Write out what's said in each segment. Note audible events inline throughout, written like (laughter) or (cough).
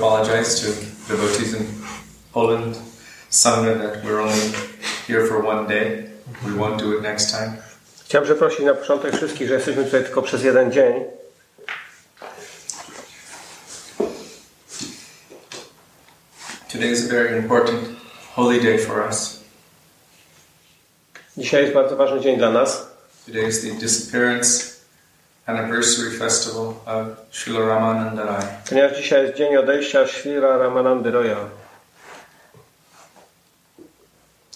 apologize to devotees in Poland, Sangha, that we're only here for one day. We won't do it next time. Chciałem przeprosić na początek wszystkich, że jesteśmy tutaj tylko przez jeden dzień. Today is a very important holy day for us. Dzisiaj jest bardzo ważny dzień dla nas. Today is the disappearance anniversary festival of Srila Ramananda Rai. Ponieważ dzisiaj jest dzień odejścia Shvira Ramanandy Roya.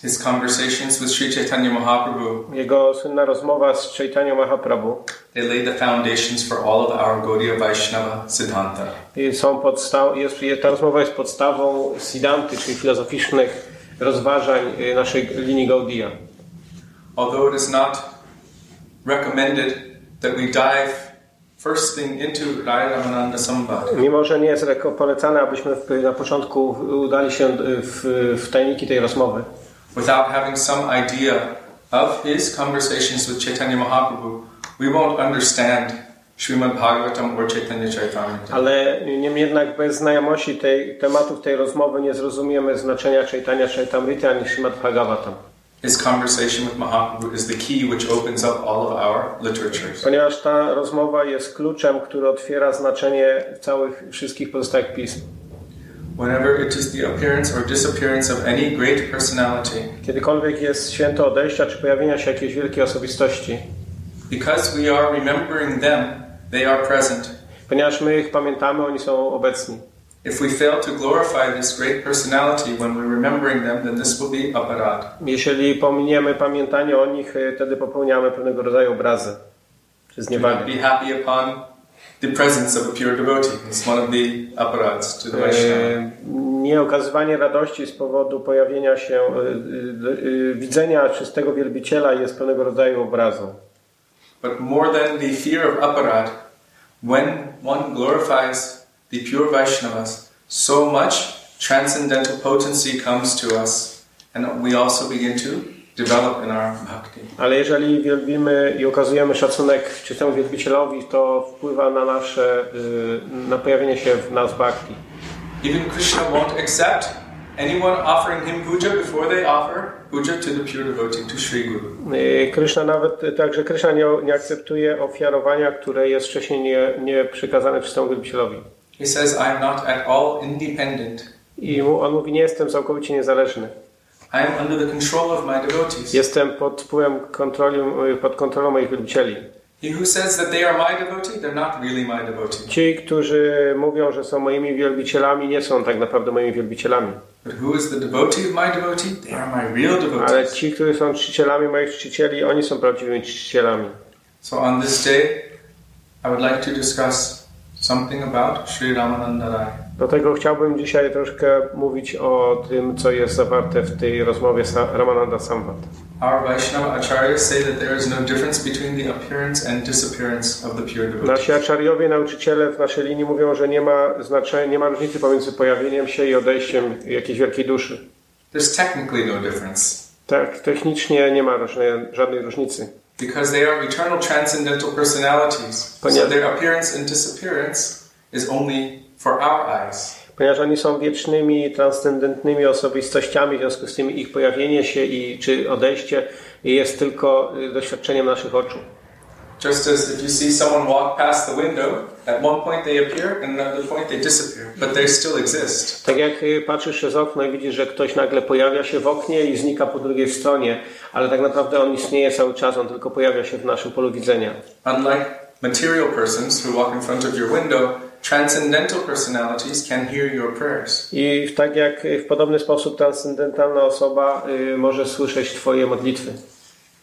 His conversations with Sri Chaitanya Mahaprabhu, Jego słynna rozmowa z Chaitanya Mahaprabhu they lay the foundations for all of our Gaudiya Vaishnava Siddhanta. I są podsta- jest, ta rozmowa jest podstawą Siddhanty, czyli filozoficznych rozważań naszej linii Gaudiya. Although it is not recommended that we dive first thing into Rai Ramananda Samvad, Mimo, że nie jest reko- polecane, abyśmy na początku udali się w, w tajniki tej rozmowy, without having some idea of his conversations with Chaitanya Mahaprabhu, we won't understand Srimad Bhagavatam or Chaitanya Charitamrita. ale niemniej jednak bez znajomości tej, tematów tej rozmowy nie zrozumiemy znaczenia Chaitanya Charitamrity ani Srimad Bhagavatam. His conversation with Mahaprabhu is the key which opens up all of our literatures. Ponieważ ta rozmowa jest kluczem, który otwiera znaczenie całych wszystkich pozostałych pism. Whenever it is the appearance or disappearance of any great personality, Kiedykolwiek jest święto odejścia czy pojawienia się jakiejś wielkiej osobistości, because we are remembering them, they are present. ponieważ my ich pamiętamy, oni są obecni. If we fail to glorify this great personality when we're remembering them, then this will be aparad. Jeżeli pominiemy pamiętanie o nich, y, wtedy popełniamy pewnego rodzaju obrazy czy zniewagę. be happy upon the presence of a pure devotee. It's one of the aparads to the Vaishnava. E, Nieokazywanie radości z powodu pojawienia się, y, widzenia czystego wielbiciela jest pewnego rodzaju obrazą. But more than the fear of aparad, when one glorifies the pure Vaishnavas, so much transcendental potency comes to us, and we also begin to develop in our bhakti. Ale jeżeli wielbimy i okazujemy szacunek czystemu wielbicielowi, to wpływa na nasze, y, na pojawienie się w nas bhakti. Even Krishna won't accept anyone offering him puja before they offer puja to the pure devotee, to Sri Guru. Y, Krishna nawet, także Krishna nie, nie akceptuje ofiarowania, które jest wcześniej nie, nie przekazane czystemu wielbicielowi. He says, I am not at all independent. I on mówi, nie jestem całkowicie niezależny. I am under the control of my devotees. Jestem pod wpływem kontroli, pod kontrolą moich wielbicieli. He who says that they are my devotee, they're not really my devotee. Ci, którzy mówią, że są moimi wielbicielami, nie są tak naprawdę moimi wielbicielami. But who is the devotee of my devotee? They are my real Ale devotees. ci, którzy są czcicielami moich czcicieli, oni są prawdziwymi czcicielami. So on this day, I would like to discuss something about Sri Ramananda Rai. Dlatego chciałbym dzisiaj troszkę mówić o tym, co jest zawarte w tej rozmowie z Ramananda Samvat. Our Vaishnava acharyas say that there is no difference between the appearance and disappearance of the pure devotee. Nasi achariowie, nauczyciele w naszej linii mówią, że nie ma znaczenia, nie ma różnicy pomiędzy pojawieniem się i odejściem jakiejś wielkiej duszy. There's technically no difference Tak, technicznie nie ma żadnej różnicy. Because they are eternal transcendental personalities. So Ponieważ- their appearance and disappearance is only for our eyes. Ponieważ oni są wiecznymi, transcendentnymi osobistościami, w związku z tym ich pojawienie się i czy odejście jest tylko y, doświadczeniem naszych oczu. Just as if you see someone walk past the window, at one point they appear, and at another point they disappear, but they still exist. Tak jak y, patrzysz przez okno i widzisz, że ktoś nagle pojawia się w oknie i znika po drugiej stronie, ale tak naprawdę on istnieje cały czas, on tylko pojawia się w naszym polu widzenia. Unlike material persons who walk in front of your window, transcendental personalities can hear your prayers. I tak jak y, w podobny sposób transcendentalna osoba y, może słyszeć Twoje modlitwy.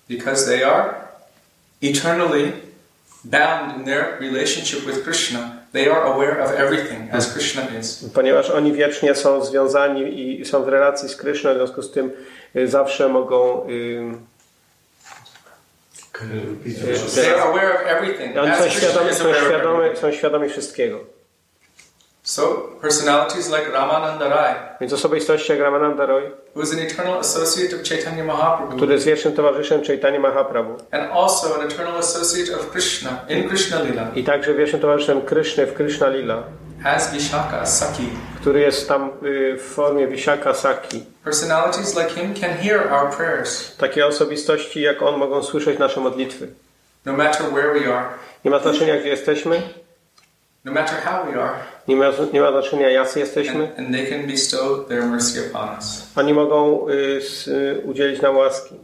Because they are eternally bound in their relationship with Krishna, they are aware of everything as Krishna is. Ponieważ oni wiecznie są związani i są w relacji z Kryszną, w związku z tym y, zawsze mogą. y, They are aware of everything Oni są Krishna świadomi, są świadomi wszystkiego. So, personalities like Ramananda Rai, Więc osobistości jak Ramananda Roy, who is an eternal associate of Chaitanya Mahaprabhu, który jest wiecznym towarzyszem Chaitanya Mahaprabhu and also an eternal associate of Krishna in Krishna Lila, i także wiecznym towarzyszem Kryszny w Krishna Lila as Vishaka, Saki. który jest tam y, w formie Wisiaka Saki. Personalities like him can hear our prayers, Takie osobistości jak on mogą słyszeć nasze modlitwy. no matter where we are, Nie ma znaczenia, gdzie jesteśmy, no matter how we are, nie ma, nie ma znaczenia, jacy jesteśmy. and, and they can bestow their mercy upon us. Oni mogą y, s, y, udzielić nam łaski.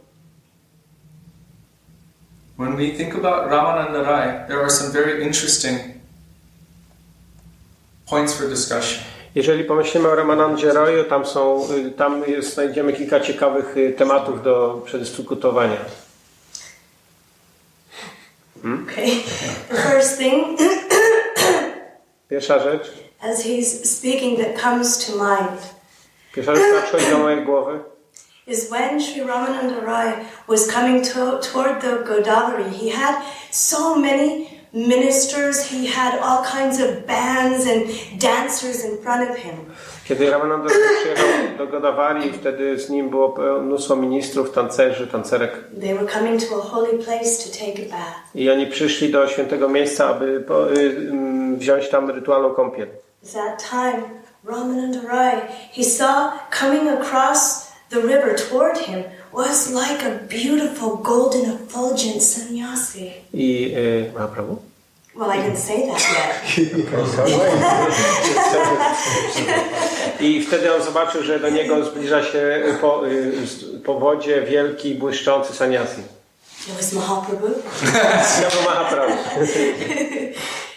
When we think about Ramananda Rai, there are some very interesting points for discussion. Jeżeli pomyślimy o Ramanandzie Royu, tam, są, y, tam jest, znajdziemy kilka ciekawych y, tematów do przedyskutowania. Okay. The (laughs) first thing, Pierwsza rzecz, as he's speaking, that comes to mind pierwsza rzecz, która przychodzi do mojej głowy, is when Sri Ramananda Rai was coming to, toward the Godavari. He had so many ministers, he had all kinds of bands and dancers in front of him. kiedy Ramananda przyjechał do Godavari, wtedy z nim było mnóstwo ministrów, tancerzy, tancerek. They were coming to a holy place to take a bath. I oni przyszli do świętego miejsca, aby po, y, mm, wziąć tam rytualną kąpiel. At that time, Ramananda Rai, he saw coming across the river toward him was like a beautiful golden effulgent sannyasi. I y, ma prawo? Well, I didn't say that yet. (laughs) I wtedy on zobaczył, że do niego zbliża się po, z- po wodzie wielki, błyszczący saniasi. It was Mahaprabhu. (laughs) Znowu Mahaprabhu. (laughs)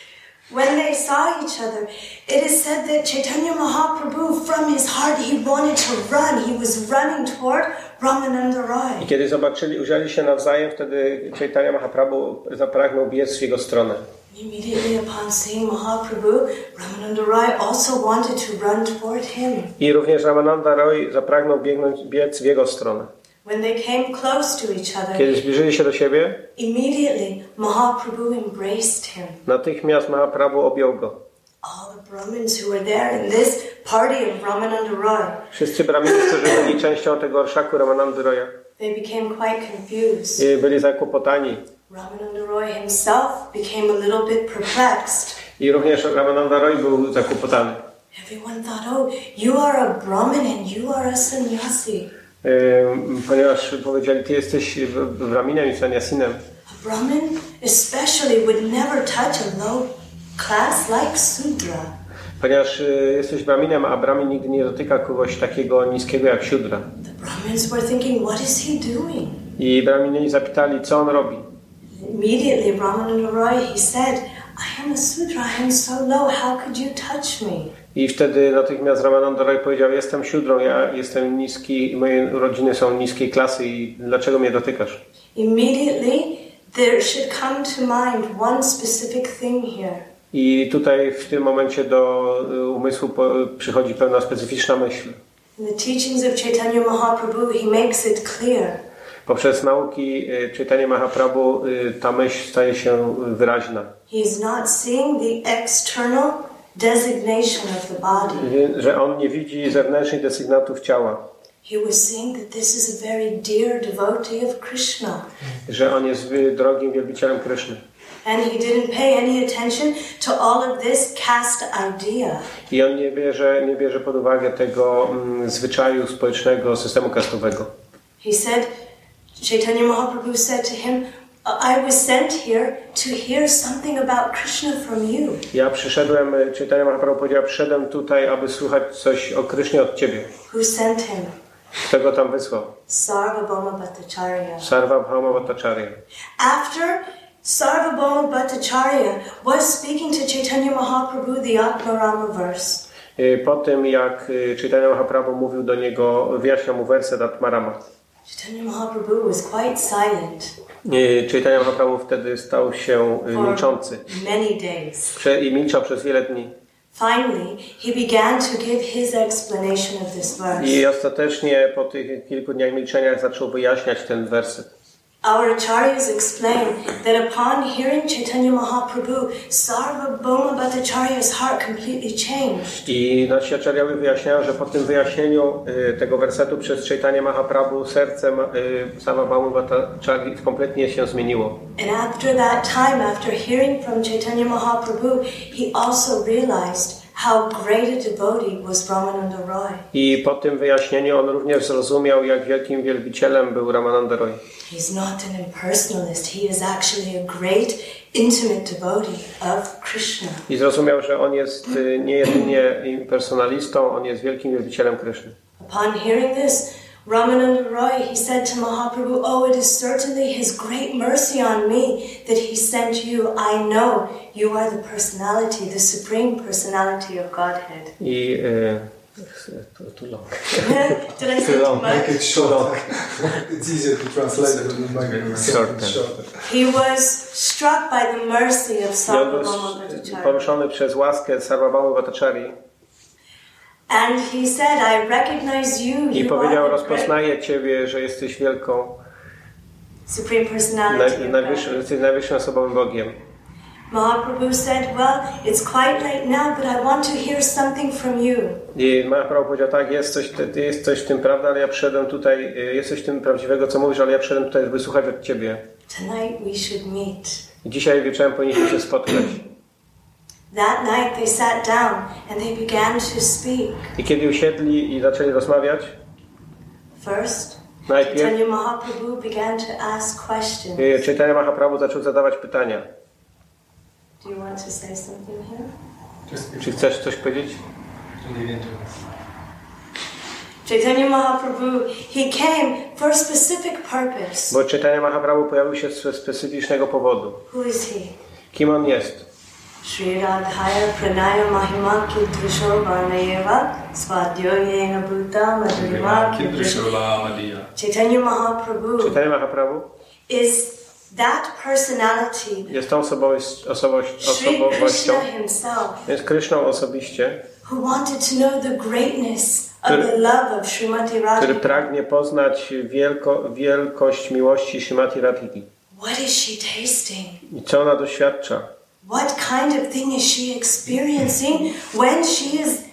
When they saw each other, it is said that Chaitanya Mahaprabhu, from his heart, he wanted to run. He was running toward Ramananda I Rai. kiedy zobaczyli, ujrzeli się nawzajem, wtedy Chaitanya Mahaprabhu zapragnął biec w jego stronę. Immediately upon seeing Mahaprabhu, Ramananda Rai also wanted to run toward him. I również Ramananda Roy zapragnął biegnąć, biec w jego stronę. When they came close to each other, Kiedy zbliżyli się do siebie, immediately Mahaprabhu embraced him. natychmiast Mahaprabhu objął go. All the Brahmins who were there in this party of Ramananda Rai, Wszyscy bramini, którzy byli częścią tego orszaku Ramanandy Roya, they became quite confused. y, byli zakłopotani. Ramananda Roy himself became a little bit perplexed. I również Ramananda Roy był zakłopotany. Everyone thought, oh, you are a Brahmin and you are a sannyasi. Ponieważ powiedzieli, ty jesteś Brahminem i saniasinem. A Brahmin, especially, would never touch a low class like Sudra. Ponieważ y, jesteś Brahminem, a Brahmin nigdy nie dotyka kogoś takiego niskiego jak Siudra. The Brahmins were thinking, what is he doing? I Brahmini zapytali, co on robi. Immediately, Ramananda Roy, he said, I am a Sudra, I am so low, how could you touch me? I wtedy natychmiast Ramananda Roy powiedział, jestem Siudrą, ja jestem niski, moje rodziny są niskiej klasy i dlaczego mnie dotykasz? Immediately, there should come to mind one specific thing here. I tutaj w tym momencie do y, umysłu przychodzi pewna specyficzna myśl. In the teachings of Chaitanya Mahaprabhu, he makes it clear. Poprzez nauki y, czytania Mahaprabhu y, ta myśl staje się wyraźna. He is not seeing the external designation of the body. Że on nie widzi zewnętrznych desygnatów ciała. He was seeing that this is a very dear devotee of Krishna. Że on jest drogim wielbicielem Kryszny. And he didn't pay any attention to all of this caste idea. I on nie bierze, nie bierze pod uwagę tego mm, zwyczaju społecznego systemu kastowego. He said, Chaitanya Mahaprabhu said to him, I was sent here to hear something about Krishna from you. Ja przyszedłem, czytania Mahaprabhu powiedział, przyszedłem tutaj, aby słuchać coś o Krysznie od Ciebie. Who sent him? Kto go tam wysłał? Sarvabhauma Bhattacharya. Sarva Bhauma Bhattacharya. After Sarvabhauma Bhattacharya was speaking to Chaitanya Mahaprabhu the Atmarama verse, Y, Po tym, jak y, czytania Mahaprabhu mówił do niego, wyjaśniał mu werset Atmarama. Chaitanya Mahaprabhu was quite silent Czytania Mahaprabhu wtedy stał się y, milczący many days. Prze- i milczał przez wiele dni. Finally, he began to give his explanation of this verse. I ostatecznie po tych kilku dniach milczenia zaczął wyjaśniać ten werset. Our acharyas explain that upon hearing Chaitanya Mahaprabhu, Sarva Sarvabhauma Bhattacharya's heart completely changed. I nasi acharyały wyjaśniają, że po tym wyjaśnieniu y, tego wersetu przez czytanie Mahaprabhu sercem y, Sarvabhauma Bhattacharya kompletnie się zmieniło. And after that time, after hearing from Chaitanya Mahaprabhu, he also realized how great a devotee was Ramananda Roy. I po tym wyjaśnieniu on również zrozumiał, jak wielkim wielbicielem był Ramananda Roy. He's not an impersonalist. He is actually a great intimate devotee of Krishna. I zrozumiał, że on jest y, nie jedynie impersonalistą, on jest wielkim wielbicielem Kryszny. Upon hearing this, Ramananda Roy, he said to Mahaprabhu, Oh, it is certainly his great mercy on me that he sent you. I know you are the personality, the supreme personality of Godhead. I y, tu, tu long. (laughs) Did I say too long. much? Make it short. (laughs) it's easier to translate than make it Shorter. shorter. He was struck by the mercy of I on Sarvabhauma s- Bhattacharya. poruszony przez łaskę Sarvabhauma Bhattacharya And he said, I recognize you. i You powiedział, rozpoznaję Ciebie, że jesteś wielką, supreme personality jesteś najwyższym osobowym Bogiem. Mahaprabhu said, Well, it's quite late now, but I want to hear something from you. I Mahaprabhu powiedział, tak, jest coś, ty- jest coś w tym prawda, ale ja przyszedłem tutaj, y, jest coś w tym prawdziwego, co mówisz, ale ja przyszedłem tutaj, żeby słuchać od Ciebie. Tonight we should meet. Dzisiaj wieczorem powinniśmy się spotkać. I kiedy usiedli i zaczęli rozmawiać, First, najpierw Chaitanya Mahaprabhu began to ask questions. y, Chaitanya Mahaprabhu zaczął zadawać pytania. Do you want to say something here? Czy chcesz coś powiedzieć? it. Chaitanya Mahaprabhu, he came for a specific purpose. Bo Chaitanya Mahaprabhu pojawił się ze specyficznego powodu. Who is he? Kim on jest? Sri Radhaya Pranaya Mahima Kidrisho Varnayeva Swadyo Yena Bhuta Madhurima Kindrishabhamadiya. Chaitanya Mahaprabhu Chaitanya Mahaprabhu is that personality, jest tą osobowość, osobowość, Sri osobowością, Krishna himself, jest Kryszną osobiście, who wanted to know the greatness of Który- the love of Srimati który pragnie poznać wielko, wielkość miłości Shrimati Radhiki. What is she tasting? I co ona doświadcza? What kind of thing is she experiencing when she is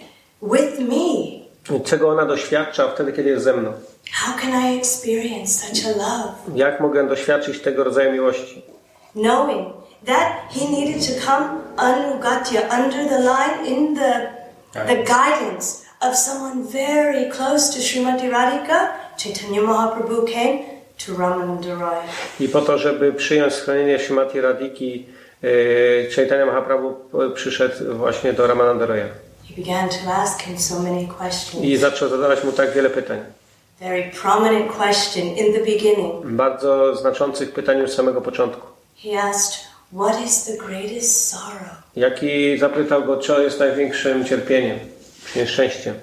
with me? Czego ona doświadcza wtedy, kiedy jest ze mną? How can I experience such a love? Jak mogę doświadczyć tego rodzaju miłości? Knowing that he needed to come anugatya under the line in the the guidance of someone very close to Srimati Radhika, Chaitanya Mahaprabhu came to Ramananda Roy. I po to, żeby przyjąć schronienie Shrimati Radhiki, Chaitanya Mahaprabhu przyszedł właśnie do Ramananda Roya. I zaczął zadawać mu tak wiele pytań. Very prominent question in the beginning. Bardzo znaczących pytań już samego początku. He asked, What is the greatest sorrow? Jaki zapytał go, co jest największym cierpieniem, nieszczęściem.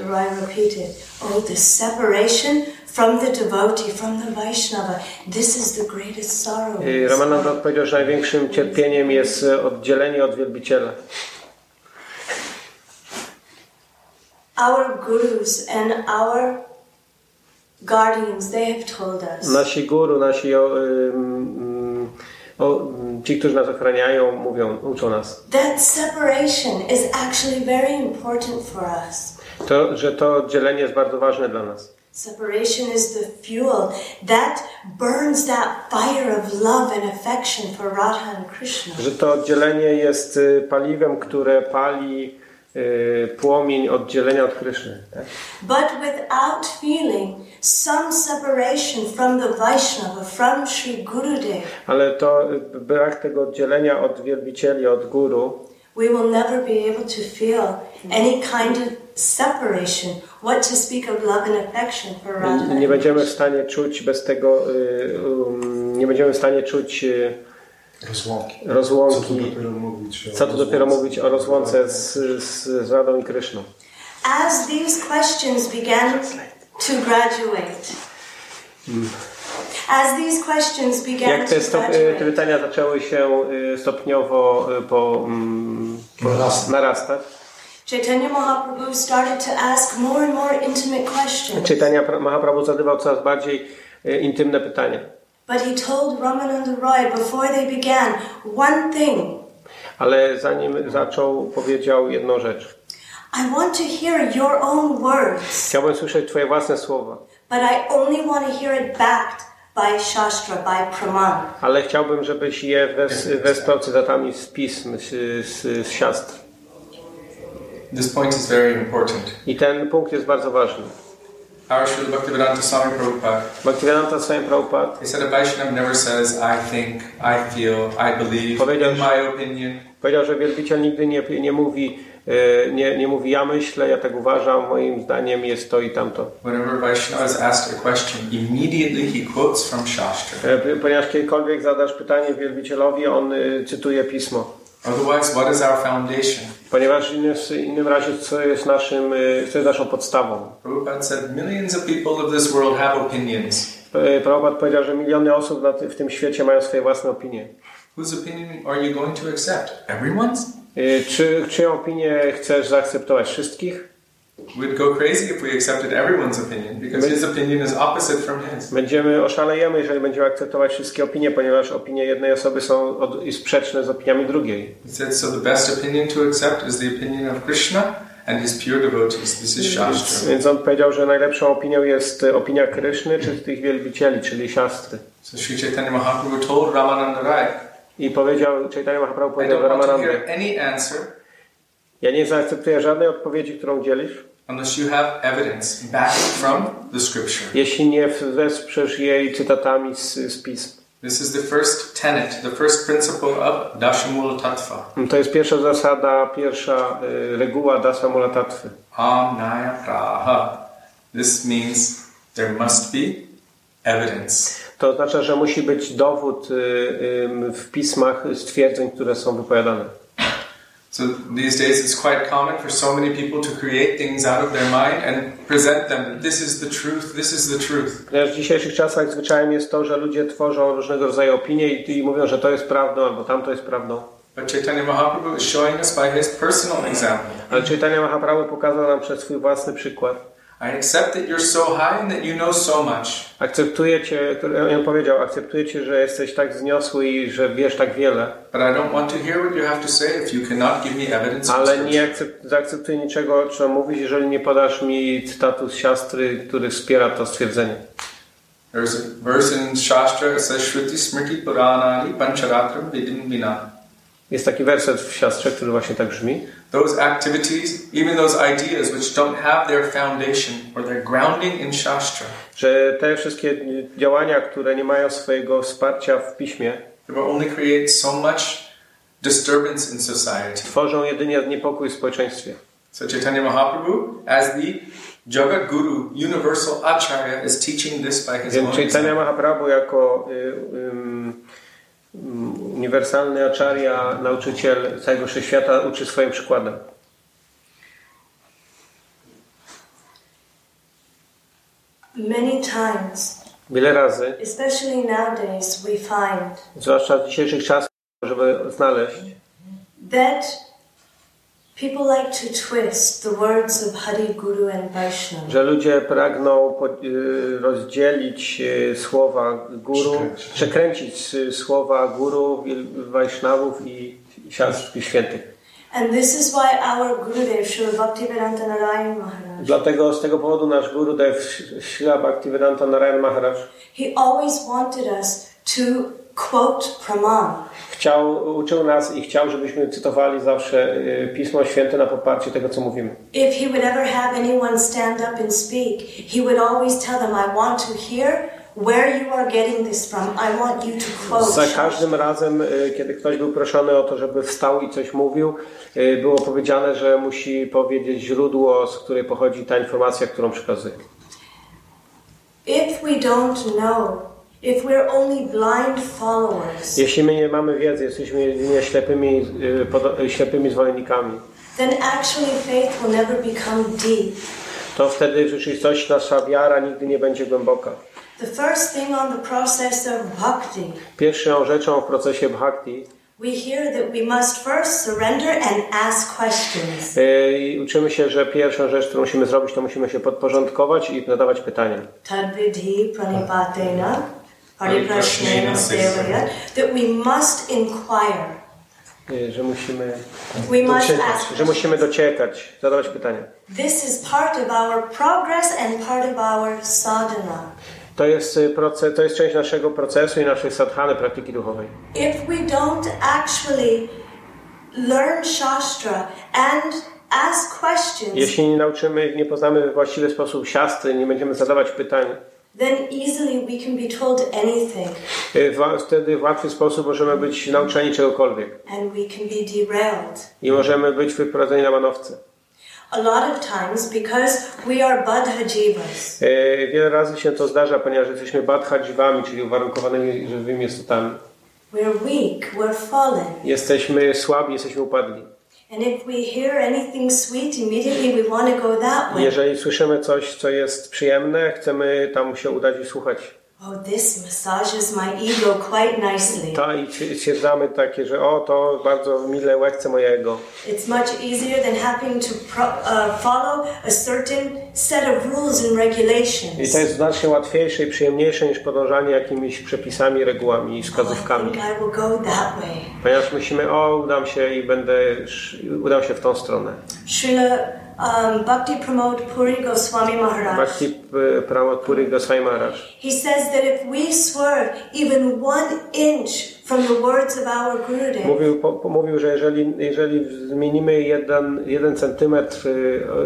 Ramananda Roy repeated, Oh, the separation from the devotee, from the Vaishnava. This is the greatest sorrow. I Ramananda odpowiedział, że największym cierpieniem jest oddzielenie od wielbiciela. Our gurus and our guardians, they have told us Nasi guru, nasi o, ym, o, ci, którzy nas ochraniają, mówią, uczą nas. that separation is actually very important for us. To, że to oddzielenie jest bardzo ważne dla nas. Separation is the fuel that burns that fire of love and affection for Radha and Krishna. Że to oddzielenie jest y, paliwem, które pali y, płomień oddzielenia od Kryszny. Tak? But without feeling some separation from the Vaishnava, from Sri Gurudev, Ale to y, brak tego oddzielenia od wielbicieli, od guru, we will never be able to feel any kind of separation. What to speak of love and affection for Radha. nie będziemy w stanie czuć bez tego, y, um, nie będziemy w stanie czuć y, Rozłąki. Co tu rozłąki. dopiero mówić o Co tu dopiero rozłące? mówić o rozłące z, z, z Radą i Kryszną. As these questions began to graduate, as these questions began Jak te, to stop, y, te pytania zaczęły się stopniowo y, po, mm, po Narastać. Chaitanya Mahaprabhu started to ask more and more intimate questions. Pra- Mahaprabhu zadawał coraz bardziej y, intymne pytania. But he told Ramananda Roy before they began one thing Ale zanim zaczął, powiedział jedną rzecz. I want to hear your own words, Chciałbym słyszeć Twoje własne słowa, but I only want to hear it backed by Shastra, by Praman. ale chciałbym, żebyś je wes, wespał cytatami z pism, z, z, z siastr. This point is very important. I ten punkt jest bardzo ważny. Our Bhaktivedanta Swami Prabhupada, Bhaktivedanta Swami Prabhupada he said a Vaishnava never says, I think, I feel, I believe, Powiedział, in że- my opinion. powiedział, że wielbiciel nigdy nie, nie mówi e, nie, nie mówi ja myślę, ja tak uważam, moim zdaniem jest to i tamto. Whenever Vaishnava is asked a question, immediately he quotes from Shastra. E, Ponieważ kiedykolwiek zadasz pytanie wielbicielowi, on e, cytuje pismo. Otherwise, what is our foundation? Ponieważ w innym, razie co jest, naszym, e, co jest naszą podstawą. Prabhupada said, millions of people of this world have opinions. E, Prabhupada powiedział, że miliony osób w tym świecie mają swoje własne opinie. Whose opinion are you going to accept? Everyone's? E, Czy, czyją opinię chcesz zaakceptować? Wszystkich? We'd go crazy if we accepted everyone's opinion because his opinion is opposite from his. Będziemy oszalejemy, jeżeli będziemy akceptować wszystkie opinie, ponieważ opinie jednej osoby są od, i sprzeczne z opiniami drugiej. He said, so the best opinion to accept is the opinion of Krishna and his pure devotees. This is Shastra. więc on powiedział, że najlepszą opinią jest e, opinia Kryszny, czy tych wielbicieli, czyli siastry. So Sri Chaitanya Mahaprabhu told Ramananda Rai, I powiedział, Chaitanya Mahaprabhu I powiedział don't want to hear any answer ja nie zaakceptuję żadnej odpowiedzi, którą dzielisz, unless you have evidence back from the scripture. jeśli nie wesprzesz jej cytatami z, z pism. This is the first tenet, the first principle of Dashamula Tattva. To jest pierwsza zasada, pierwsza y, reguła Dasa Mula Tattwy. Amnaya Praha. This means there must be evidence. To oznacza, że musi być dowód y, ym, w pismach stwierdzeń, które są wypowiadane. So these days it's quite common for so many people to create things out of their mind and present them this is the truth, this is the truth. W dzisiejszych czasach zwyczajem jest to, że ludzie tworzą różnego rodzaju opinie i, i mówią, że to jest prawdą albo tamto jest prawdą. But Chaitanya Mahaprabhu is showing us by his personal example. Ale Chaitanya Mahaprabhu pokazał nam przez swój własny przykład. I accept that you're so high and that you know so much. Akceptuję Cię, on powiedział, akceptuję Cię, że jesteś tak wzniosły i że wiesz tak wiele, But I don't want to hear what you have to say if you cannot give me evidence. ale nie akcept, zaakceptuję niczego, co mówisz, jeżeli nie podasz mi cytatu z siastry, który wspiera to stwierdzenie. There's a verse in Shastra that says Shruti Smriti Puranani Pancharatram Vidim Vina. Jest taki werset w siostrze, który właśnie tak brzmi. Those activities, even those ideas which don't have their foundation or their grounding in Shastra, że te wszystkie działania, które nie mają swojego wsparcia w piśmie, they will only create so much disturbance in society. tworzą jedynie niepokój w społeczeństwie. So Chaitanya Mahaprabhu, as the Jagat Guru, universal Acharya, is teaching this by his Więc own Chaitanya. Mahaprabhu jako y, ym, uniwersalny acharya, nauczyciel całego wszechświata uczy swoim przykładem. Many times, Wiele razy, especially nowadays, we find zwłaszcza w dzisiejszych czasach, żeby znaleźć, that people like to twist the words of Hari Guru and Vaishnava. że ludzie pragną y, rozdzielić y, słowa guru, Przekręcić. przekręcić y, słowa guru, Wajsznawów i siastr świętych. And this is why our Gurudev, Srila Bhaktivedanta Narayan Maharaj, Dlatego z tego powodu nasz Gurudev Srila Bhaktivedanta Narayan Maharaj he always wanted us to quote Praman. chciał, uczył nas i chciał, żebyśmy cytowali zawsze y, Pismo Święte na poparcie tego, co mówimy. If he would ever have anyone stand up and speak, he would always tell them, I want to hear where you are getting this from. I want you to quote. Za każdym razem, y, kiedy ktoś był proszony o to, żeby wstał i coś mówił, y, było powiedziane, że musi powiedzieć źródło, z której pochodzi ta informacja, którą przekazuje. If we don't know, if we're only blind followers, Jeśli my nie mamy wiedzy, jesteśmy jedynie ślepymi, y, y, ślepymi zwolennikami, then actually faith will never become deep. to wtedy w rzeczywistości nasza wiara nigdy nie będzie głęboka. The first thing on the process of bhakti, Pierwszą rzeczą w procesie bhakti we hear that we must first surrender and ask questions. y, i uczymy się, że pierwszą rzecz, którą musimy zrobić, to musimy się podporządkować i zadawać pytania. Tadvidhi pranipatena sevaya, that we must inquire. Że musimy, We must dociekać, ask. że musimy dociekać, zadawać pytania. This is part of our progress and part of our sadhana. To jest, y, proces, to jest część naszego procesu i naszej sadhany, praktyki duchowej. If we don't actually learn Shastra and ask questions, Jeśli nie nauczymy, nie poznamy w właściwy sposób siastry, nie będziemy zadawać pytań, then easily we can be told anything wa- wtedy w łatwy sposób możemy być nauczeni czegokolwiek and we can be derailed. i możemy być wyprowadzeni na manowce. A lot of times, because we are Badhajivas, Y, Wiele razy się to zdarza, ponieważ jesteśmy badhadzivami, czyli uwarunkowanymi żywymi istotami. we're weak, we're fallen. Jesteśmy słabi, jesteśmy upadli. Jeżeli słyszymy coś, co jest przyjemne, chcemy tam się udać i słuchać. Oh, this massages my ego quite nicely. To i stwierdzamy takie, że o, to bardzo mile łechce mojego. It's much easier than having to pro- uh, follow a certain set of rules and I regulations. to jest znacznie łatwiejsze i przyjemniejsze niż podążanie jakimiś przepisami, regułami i Oh, I wskazówkami. think I will go that way. Ponieważ myślimy, o, udam się i będę, udam się w tą stronę. Srila um, Bhakti Pramod Puri Goswami Maharaj. Bhakti e, Pramod Puri Goswami Maharaj. He says that if we swerve even one inch from the words of our Gurudev, Mówił, po, mówił że jeżeli, jeżeli zmienimy jeden, jeden centymetr, o,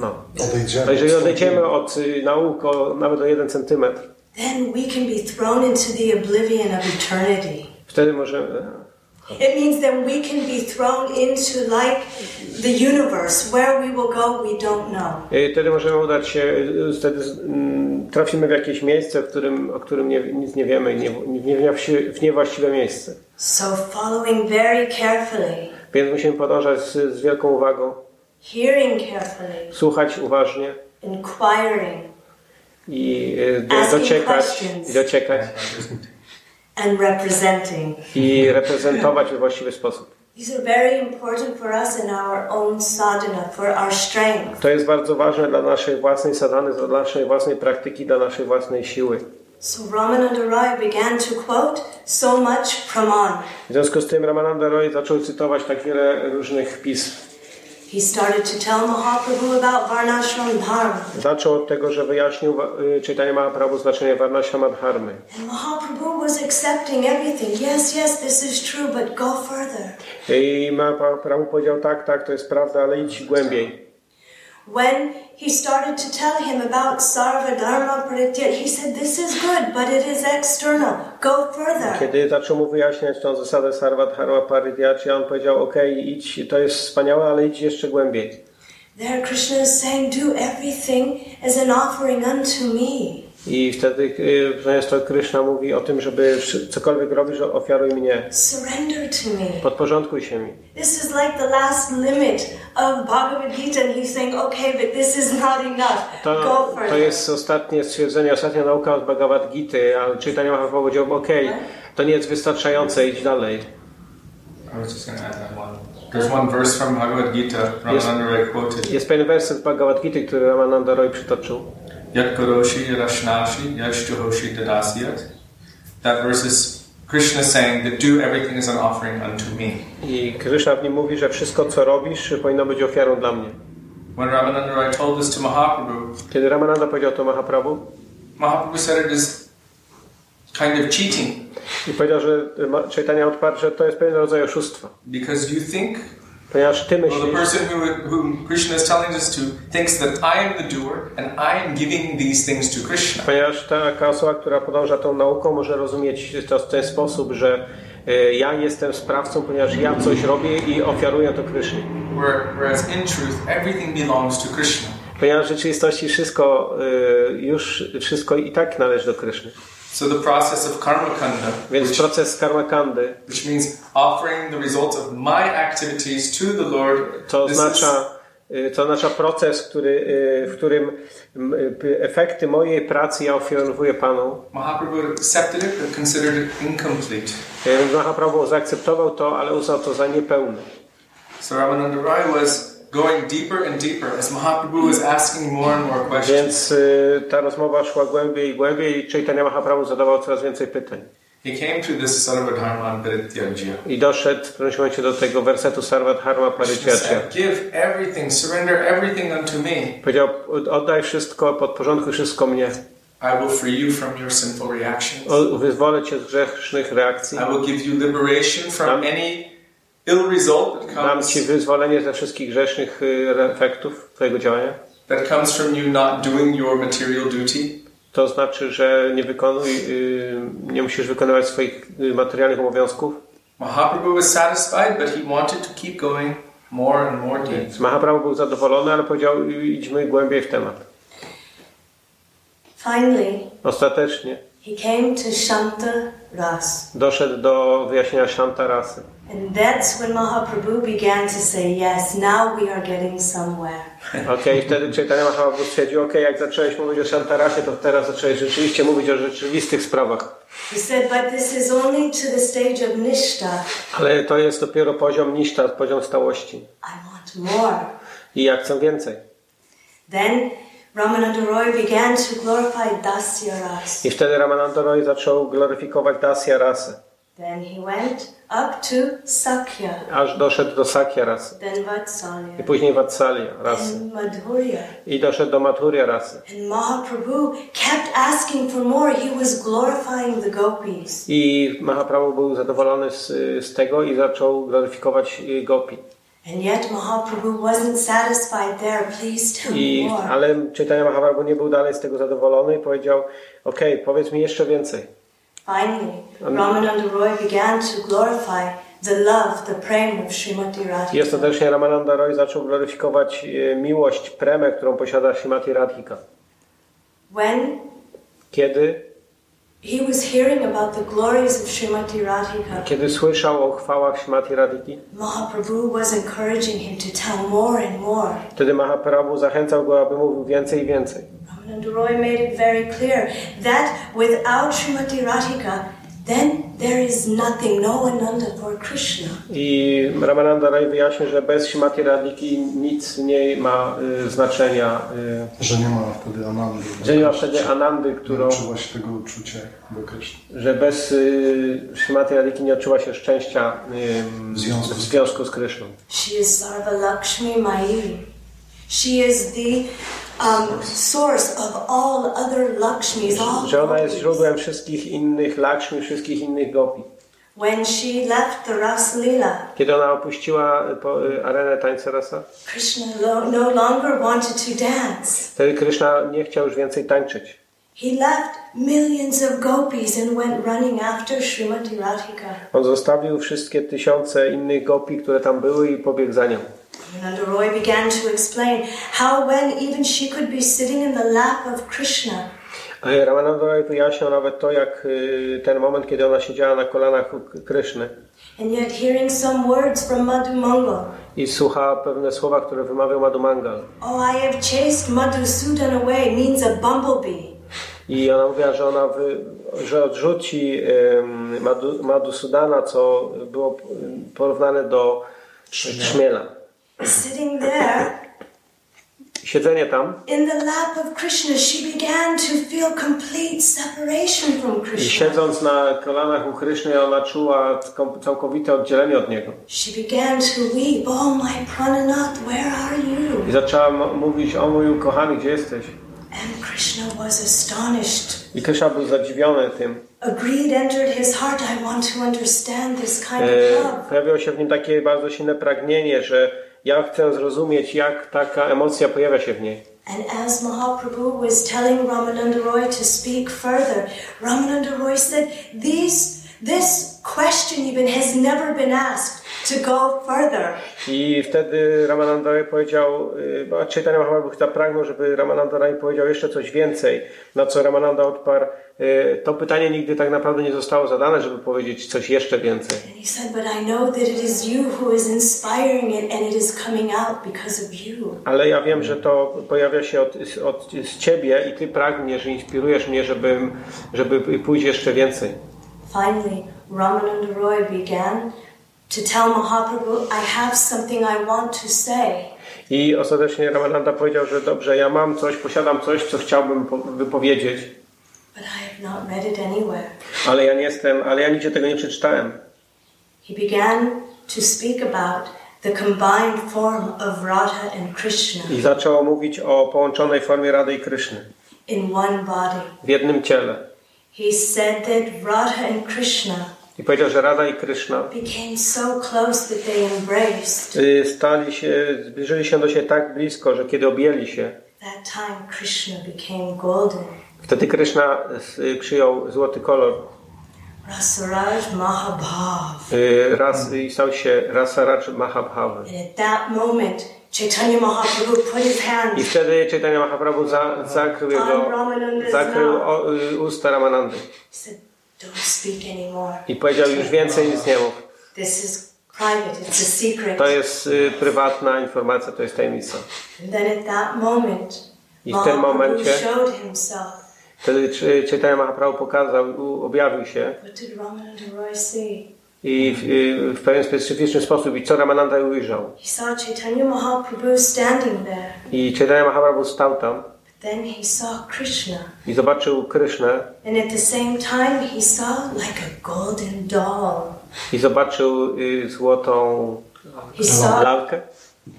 no, Odejdziemy. jeżeli odejdziemy od y, nauk o, nawet o jeden centymetr, then we can be thrown into the oblivion of eternity. wtedy możemy, It means that we can be thrown into like the universe. Where we will go, we don't know. wtedy możemy udać się, y, wtedy mm, trafimy w jakieś miejsce, w którym, o którym nie, nic nie wiemy, nie, nie, w niewłaściwe miejsce. So following very carefully, Więc musimy podążać z, z wielką uwagą, hearing carefully, słuchać uważnie inquiring, i y, do, Asking dociekać, questions. i dociekać and representing. i reprezentować we właściwy sposób. These are very important for us in our own sadhana, for our strength. To jest bardzo ważne dla naszej własnej sadhany, dla naszej własnej praktyki, dla naszej własnej siły. So Ramananda Roy began to quote so much Praman. W związku z tym Ramananda Roy zaczął cytować tak wiele różnych pism. He started to tell Mahaprabhu about Varnashram Dharma. Zaczął od tego, że wyjaśnił y, Chaitanya Mahaprabhu znaczenie Varnashama Dharmy. And Mahaprabhu was accepting everything. Yes, yes, this is true, but go further. I Mahaprabhu powiedział tak, tak, to jest prawda, ale idź głębiej. When he started to tell him about he said, This is good, but it is external. Go further. Kiedy zaczął mu wyjaśniać tą zasadę Sarva Dharma Paridhyacya, on powiedział, ok, idź, to jest wspaniałe, ale idź jeszcze głębiej. There, Krishna is saying, Do everything as an offering unto me. I wtedy y, zamiast to Krishna mówi o tym, żeby cokolwiek robisz, ofiaruj mnie. Surrender to me. Podporządkuj się mi. This is like the last limit of Bhagavad Gita, and he's saying, Okay, but this is not enough. Go To, further. to jest ostatnie stwierdzenie, ostatnia nauka od Bhagavad Gita, a czytanie Mahaprabhu powiedział, ok, to nie jest wystarczające, idź dalej. I was just going to add that one. There's one verse from Bhagavad Gita, Ramananda Roy quoted. Jest pewien werset Bhagavad Gita, który Ramananda Roy przytoczył. Yat Rashnashi Yashtuhoshi Dadasyat. That verse is Krishna saying that do everything as an offering unto me. I Krishna w nim mówi, że wszystko co robisz powinno być ofiarą dla mnie. When Ramananda Roy told this to Mahaprabhu, Kiedy Ramananda powiedział to Mahaprabhu Mahaprabhu said it is kind of cheating i powiedział, że odparł, że to jest pewien rodzaj oszustwa. because you think, Ponieważ ty well, the myślisz, person who, whom Krishna is telling this to thinks that I am the doer and I am giving these things to Krishna. ponieważ taka osoba, która podąża tą nauką może rozumieć to w ten sposób, że e, ja jestem sprawcą, ponieważ ja coś robię i ofiaruję to. Where- Whereas in truth, everything belongs to Krishna. Ponieważ w rzeczywistości wszystko e, już, wszystko i tak należy do Kryszny. So the process of karma kanda, Więc which, proces karmakandy which means offering the results of my activities to the Lord, to oznacza, e, to oznacza proces, który, e, w którym e, efekty mojej pracy ja ofiaruję Panu. Mahaprabhu accepted it but considered it incomplete. Mahaprabhu zaakceptował to, ale uznał to za niepełne. So Ramananda Roy was going deeper and deeper as Mahaprabhu was asking more and more questions. Więc y, ta rozmowa szła głębiej i głębiej i Chaitanya Mahaprabhu zadawał coraz więcej pytań. He came to this Sarvadharma Parityajya. I doszedł w którymś momencie do tego wersetu Sarvadharma said, Give everything, surrender everything unto me. Powiedział, oddaj wszystko, podporządkuj wszystko mnie. I will free you from your sinful reactions. Wyzwolę cię z grzesznych reakcji. I will give you liberation from any ill result that Dam comes Ci wyzwolenie ze wszystkich grzesznych y, efektów Twojego działania. that comes from you not doing your material duty. To znaczy, że nie wykonuj, y, nie musisz wykonywać swoich y, materialnych obowiązków. Mahaprabhu was satisfied, but he wanted to keep going more and more deep. Mahaprabhu był zadowolony, ale powiedział, idźmy głębiej w temat. Finally, Ostatecznie he came to Shanta Ras. doszedł do wyjaśnienia Shantarasy. And that's when Mahaprabhu began to say, yes, now we are getting somewhere. (laughs) Okej, wtedy Chaitanya Mahaprabhu stwierdził, okej, jak zacząłeś mówić o Shantarasie, to teraz zacząłeś rzeczywiście mówić o rzeczywistych sprawach. He said, but this is only to the stage of Nishta. Ale to jest dopiero poziom niszta, poziom stałości. I want more. I ja chcę więcej. Then Ramananda Roy began to glorify Dasya Ras. I wtedy Ramananda Roy zaczął gloryfikować Dasya rasę. Then he went up to Sakya, Aż doszedł do Sakya rasy. then I Vatsalya, później Vatsalya and Madhurya. I doszedł do Madhurya rasy. And Mahaprabhu kept asking for more. He was glorifying the gopis. I Mahaprabhu był zadowolony z, z tego i zaczął gloryfikować y, Gopi. And yet Mahaprabhu wasn't satisfied there. Please tell me I, more. ale Chaitanya Mahaprabhu nie był dalej z tego zadowolony i powiedział, okej, powiedz mi jeszcze więcej. Finally, Ramananda Roy began to glorify the love, the prema of Srimati I Radhika. ostatecznie Ramananda Roy zaczął gloryfikować y, miłość, premę, którą posiada Shrimati Radhika. When Kiedy, he was hearing about the glories of Srimati Radhika, kiedy słyszał o chwałach Shrimati Radhiki, Mahaprabhu was encouraging him to tell more and more. wtedy Mahaprabhu zachęcał go, aby mówił więcej i więcej. Ramananda Roy made it very clear that without Srimati Radhika, then there is nothing, no ananda for Krishna. I Ramananda wyjaśnił, że bez Shrimati Radhiki nic nie ma y, znaczenia, Że nie ma wtedy anandy. y, że nie ma wtedy Anandy, którą, Nie odczuwa się tego uczucia do Kryszny. że bez y, Shrimati Radhiki nie odczuwa się szczęścia y, W związku z- w związku z Kryszną. She is Sarva Lakshmi Mai. She is the um, source of all other Lakshmis, all Że ona jest źródłem wszystkich innych Lakshmi, wszystkich innych gopi. When she left the Ras Lila, Kiedy ona opuściła po, y, arenę tańca rasa, Krishna lo- no longer wanted to dance. wtedy Kryszna nie chciał już więcej tańczyć. He left millions of gopis and went running after Srimati Radhika. On zostawił wszystkie tysiące innych gopi, które tam były i pobiegł za nią. Ramananda Roy began to explain how when even she could be sitting in the lap of Krishna, A Ramananda Roy wyjaśniał nawet to, jak y, ten moment, kiedy ona siedziała na kolanach Kryszny and yet hearing some words from Madhu Mangal. i słuchała pewne słowa, które wymawiał Madhumangal. Oh, I have chased Madhusudan away means a bumblebee. I ona mówiła, że ona wy, że odrzuci Madhu, Madhusudana, co było porównane do trzmiela. Sitting there Siedzenie tam in the lap of Krishna, she began to feel complete separation from i Krishna. siedząc na kolanach u Kryszny, ona czuła całkowite oddzielenie od niego. She began to weep, Oh, my Prananath, where are I you? zaczęła m- mówić, o mój ukochany, gdzie jesteś? And Krishna was astonished. I Krishna był zadziwiony tym. A greed entered his heart. I want to understand this kind E, of love. pojawiło się w nim takie bardzo silne pragnienie, że ja chcę zrozumieć, jak taka emocja pojawia się w niej. And as Mahaprabhu was telling Ramananda Roy to speak further, Ramananda Roy said, These, this question even has never been asked to go further. I wtedy Ramananda powiedział, y, bo Chaitanya Mahaprabhu zapragnął, żeby Ramananda Rai powiedział jeszcze coś więcej, na co Ramananda odparł, y, to pytanie nigdy tak naprawdę nie zostało zadane, żeby powiedzieć coś jeszcze więcej. Ale ja wiem, że to pojawia się od, od, z Ciebie i Ty pragniesz, i inspirujesz mnie, żebym, żeby pójść jeszcze więcej. Finally, Ramananda Roy began to tell Mahaprabhu, I have something I want to say. I ostatecznie Ramananda powiedział, że dobrze, ja mam coś, posiadam coś, co chciałbym po- wypowiedzieć, But I have not read it anywhere. ale ja nie jestem, ale ja nigdzie tego nie przeczytałem. He began to speak about the combined form of Radha and Krishna I zaczął mówić o połączonej formie Rady i Kryszny in one body. w jednym ciele. He said that Radha and Krishna I powiedział, że Rada i Krishna y, stali się, zbliżyli się do siebie tak blisko, że kiedy objęli się, wtedy Krishna y, przyjął złoty kolor Rasaraj Mahabhav. y, raz, i stał się Rasaraj Mahabhav. I wtedy Chaitanya Mahaprabhu za, zakrył jego, zakrył o, y, usta Ramanandy I powiedział już więcej nic nie mów. To jest y, prywatna informacja, to jest tajemnica. I w tym momencie wtedy Ch- Chaitanya Mahaprabhu pokazał, objawił się. I w, y, w pewien specyficzny sposób i co Ramananda ujrzał. I Chaitanya Mahaprabhu stał tam Then he saw Krishna. i zobaczył Krysznę And at the same time, he saw like a golden doll. i zobaczył y, złotą He saw lalkę.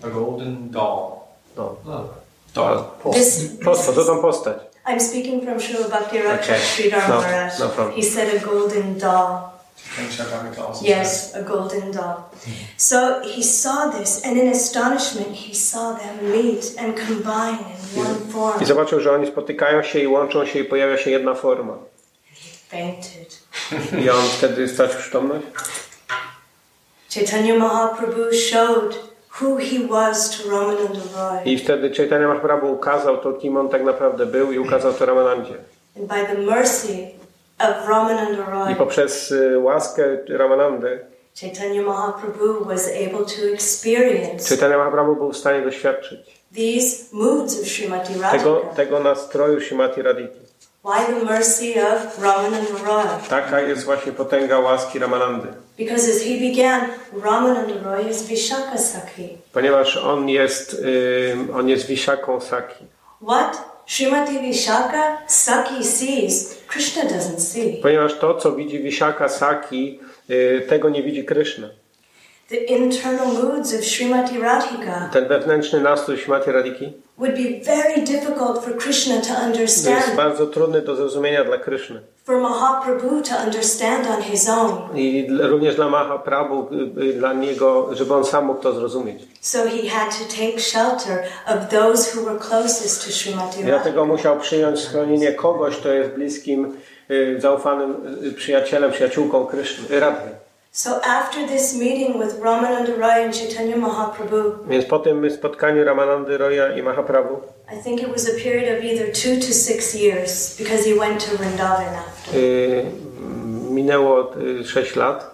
A golden doll. No, Doll. this. postać, złotą postać. I'm speaking from Srila Bhakti Raja Okay. Sridhar No, Maharaj. no. He said a golden doll. Yes, a golden doll. So he saw this, and in astonishment, he saw them meet and combine in one form. I zobaczył, że oni spotykają się i łączą się i pojawia się jedna forma. He fainted. I on wtedy stracił przytomność. Chaitanya Mahaprabhu showed who he was to Ramananda Roy. I wtedy Chaitanya Mahaprabhu ukazał to, kim on tak naprawdę był i ukazał to Ramanandzie. And by the mercy of Ramananda I Roy, poprzez y, łaskę Ramanandy Chaitanya Mahaprabhu was able to experience Chaitanya Mahaprabhu był w stanie doświadczyć these moods of Srimati tego, Radhika. tego nastroju Shimati Radhiki. Why the mercy of Ramananda Roy? Taka jest właśnie potęga łaski Ramanandy. Because as he began, Ramananda Roy is Vishaka Sakhi. Ponieważ on jest, y, on jest Vishaką Saki. What Srimati Vishaka Sakhi sees, Krishna doesn't see. Ponieważ to, co widzi Vishaka Saki, y, tego nie widzi Krishna. The internal moods of Srimati Radhika Ten wewnętrzny nastrój Shimati Radhiki would be very difficult for Krishna to jest understand, bardzo trudny do zrozumienia dla Kryszny. for Mahaprabhu to understand on his own. I również dla Mahaprabhu, y, y, dla niego, żeby on sam mógł to zrozumieć. So he had to take shelter of those who were closest to Srimati dlatego musiał przyjąć schronienie kogoś, kto jest bliskim, y, zaufanym przyjacielem, przyjaciółką Kryszny, Radhy. So after this meeting with Ramananda Roy and Chaitanya Mahaprabhu, Więc po tym spotkaniu Ramanandy Roya i Mahaprabhu I think it was a period of either two to six years because he went to Vrindavan after. y, minęło y, 6 lat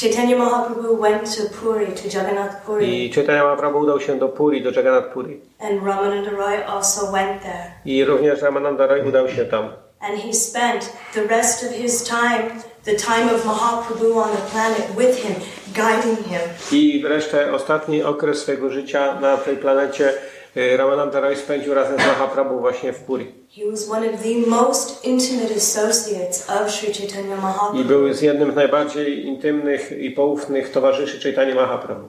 Chaitanya Mahaprabhu went to Puri, to Jagannath Puri, i Chaitanya Mahaprabhu udał się do Puri, do Jagannath Puri. and Ramananda Roy also went there. I również Ramananda Roy udał się tam. And he spent the rest of his time, the time of Mahaprabhu on the planet, with him, guiding him. I wreszcie ostatni okres swojego życia na tej planecie y, Ramananda Roy spędził razem z Mahaprabhu właśnie w Puri. He was one of the most intimate associates of Sri Chaitanya I Mahaprabhu. był z jednym z najbardziej intymnych i poufnych towarzyszy Chaitanya Mahaprabhu.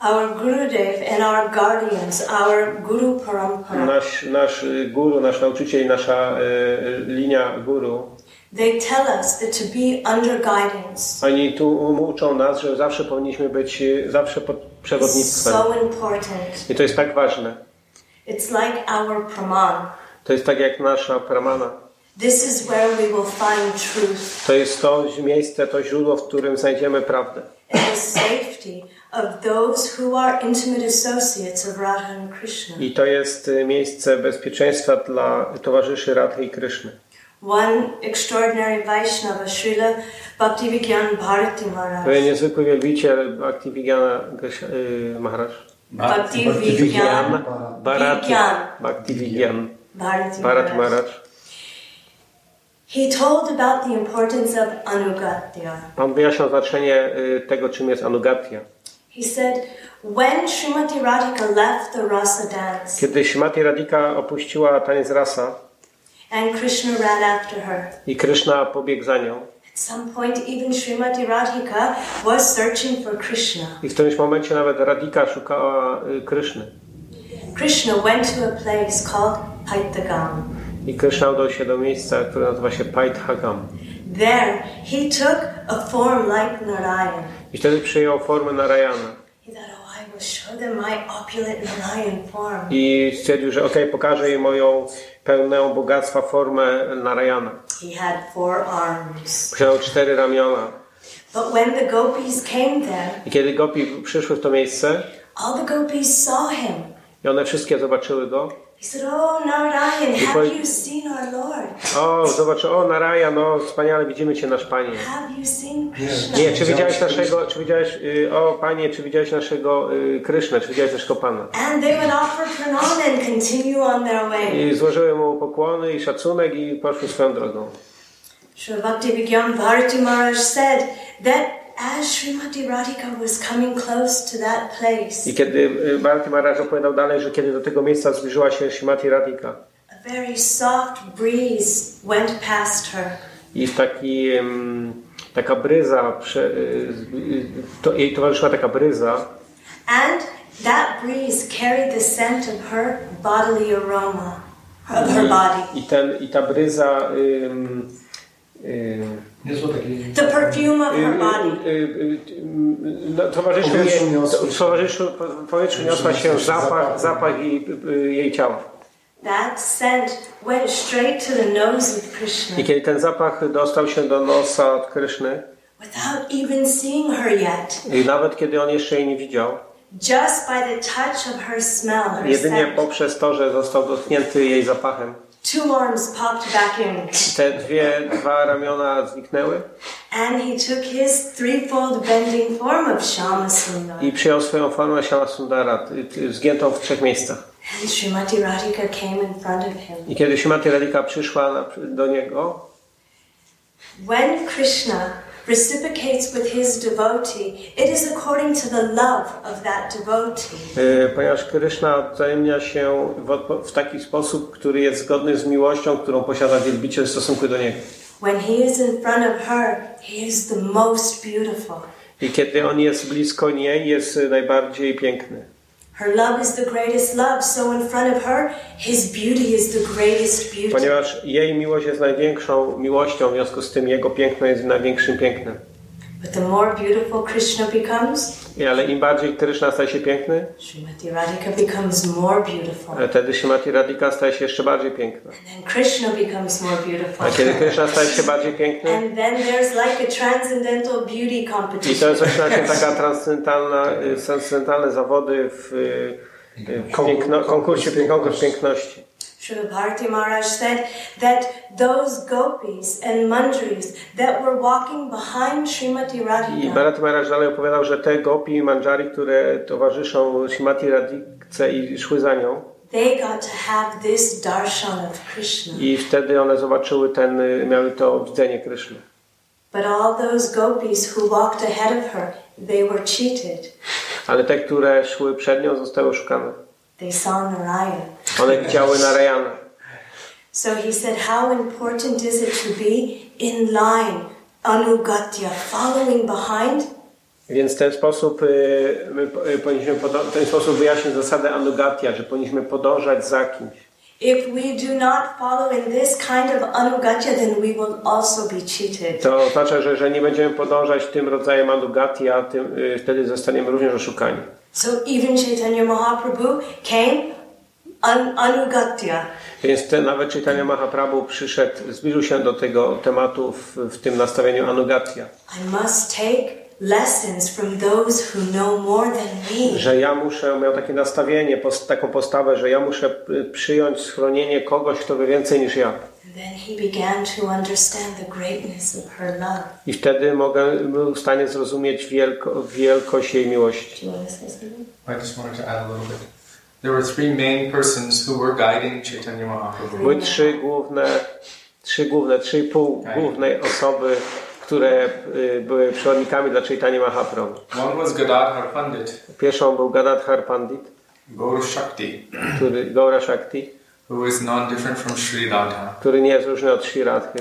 Our Gurudev and our guardians, our Guru Parampara, Nasz, nasz guru, nasz nauczyciel, nasza y, linia guru, they tell us that to be under guidance oni tu uczą nas, że zawsze powinniśmy być y, zawsze pod przewodnictwem. so important. I to jest tak ważne. It's like our Praman. To jest tak jak nasza pramana. This is where we will find truth To jest to miejsce, to źródło, w którym znajdziemy prawdę. and the safety of those who are intimate associates of Radha and Krishna. I to jest y, miejsce bezpieczeństwa dla towarzyszy Radhy i Kryszny. One extraordinary Vaishnava, Srila Bhaktivigyan Bharati Maharaj. Pewien niezwykły wielbiciel Bhaktivigyana y, Maharaj. Bhaktivigyan Bharati. Vigyan. Bhaktivigyana Bharati Maharaj. He told about the importance of anugatya. On wyjaśniał znaczenie y, tego, czym jest anugatya. He said, when Srimati Radhika left the rasa dance Kiedy Shimati Radhika opuściła taniec rasa and Krishna ran after her, i Kryszna pobiegł za nią at some point even Srimati Radhika was searching for Krishna. i w którymś momencie nawet Radhika szukała y, Kryszny. Krishna went to a place called Paitagam. I Kryszna udał się do miejsca, które nazywa się Paithagam. there he took a form like Narayan. I wtedy przyjął formę Narayana. He thought, oh, I will show them my opulent Narayan form. I stwierdził, że okej, pokażę jej moją pełną bogactwa formę Narayana. He had four arms. Posiadał cztery ramiona. But when the gopis came there, I kiedy gopi przyszły w to miejsce all the gopis saw him. i one wszystkie zobaczyły go, He said, Oh, Narayan, have you seen our Lord? o, zobaczy, o Narayan, no wspaniale, widzimy Cię nasz Panie. Have you seen Krishna? Nie, czy widziałeś naszego, czy widziałeś, y, o Panie, czy widziałeś naszego y, Krysznę, czy widziałeś naszego Pana? And they would offer pranan and continue on their way. I złożyły mu pokłony i szacunek i poszły swoją drogą. Sri Bhakti Vigyan Bharati Maharaj said that as Srimati Radhika was coming close to that place, I kiedy y, Bharati Maharaj opowiadał dalej, że kiedy do tego miejsca zbliżyła się Shrimati Radhika a very soft breeze went past her. i w taki, taka bryza, y, to, jej towarzyszyła taka bryza And that breeze carried the scent of her bodily aroma, of her body. i, ten, i ta bryza ym, Niosło taki... The perfume of her body. Y, y, y, y, no, towarzyszył się. towarzyszył, w powietrzu niosła się zapach, zapach jej, jej ciała. That scent went straight to the nose of Krishna I kiedy ten zapach dostał się do nosa od Kryszny, without even seeing her yet. i nawet kiedy on jeszcze jej nie widział, Just by the touch of her smell, jedynie poprzez to, że został dotknięty jej zapachem, two arms popped back in. te dwie, dwa ramiona zniknęły And he took his threefold bending form of Shama Sundar. i przyjął swoją formę Shama Sundara, zgiętą w trzech miejscach. And Srimati Radhika came in front of him. I kiedy Shimati Radhika przyszła do niego, When Krishna reciprocates with his devotee, it is according to the love of that devotee. y, ponieważ Kryszna wzajemnia się w, w taki sposób, który jest zgodny z miłością, którą posiada wielbiciel w stosunku do niego. When he is in front of her, he is the most beautiful. I kiedy on jest blisko niej, jest najbardziej piękny. Ponieważ jej miłość jest największą miłością, w związku z tym jego piękno jest największym pięknem. But the more beautiful Krishna becomes, I Ale im bardziej Kryszna staje się piękny, Srimati Radhika becomes more beautiful. e, wtedy Shimati Radhika staje się jeszcze bardziej piękna. And then Krishna becomes more beautiful. A kiedy Kryszna staje się bardziej piękny, And then there's like a transcendental beauty i to competition. zaczyna się taka transcendentalna, y, transcendentalne zawody w, y, w piękno, konkursie, konkurs piękności. Srila Bharati Maharaj said that those gopis and manjaris that were walking behind Srimati I Radhika, Bharat Maharaj dalej opowiadał, że te gopi i manjari, które towarzyszą Shimati Radhikce i szły za nią, they got to have this darshan of Krishna. i wtedy one zobaczyły ten, miały to widzenie Kryszny. But all those gopis who walked ahead of her, they were cheated. Ale te, które szły przed nią, zostały oszukane. They saw Narayan. One widziały Narayana. So he said, How important is it to be in line, anugatya, following behind? Więc w ten sposób y, my y, powinniśmy w ten sposób wyjaśnić zasadę anugatia, że powinniśmy podążać za kimś. If we do not follow in this kind of anugatya, then we will also be cheated. To oznacza, że jeżeli nie będziemy podążać tym rodzajem anugatia, tym, y, wtedy zostaniemy również oszukani. So even Chaitanya Mahaprabhu came an- anugatya. Więc ten, nawet Chaitanya Mahaprabhu przyszedł, zbliżył się do tego tematu w, w tym nastawieniu anugatia. I must take lessons from those who know more than me. Że ja muszę, miał takie nastawienie, taką postawę, że ja muszę y, przyjąć schronienie kogoś, kto wie więcej niż ja. And then he began to understand the greatness of her love. I wtedy mogę, był w stanie zrozumieć wielko, wielkość jej miłości. Do you want to say something? I just wanted to add a little bit. There were three main persons who were guiding Chaitanya Mahaprabhu. Były trzy główne, trzy główne, trzy i pół głównej osoby, które y, były przewodnikami dla Chaitanya Mahaprabhu. One was Gadadhar Pandit, Pierwszą był Gadadhar Pandit, Gaur Shakti, który, Gaura Shakti, who is non-different from Sri Radha, który nie jest różny od Shri Radhy,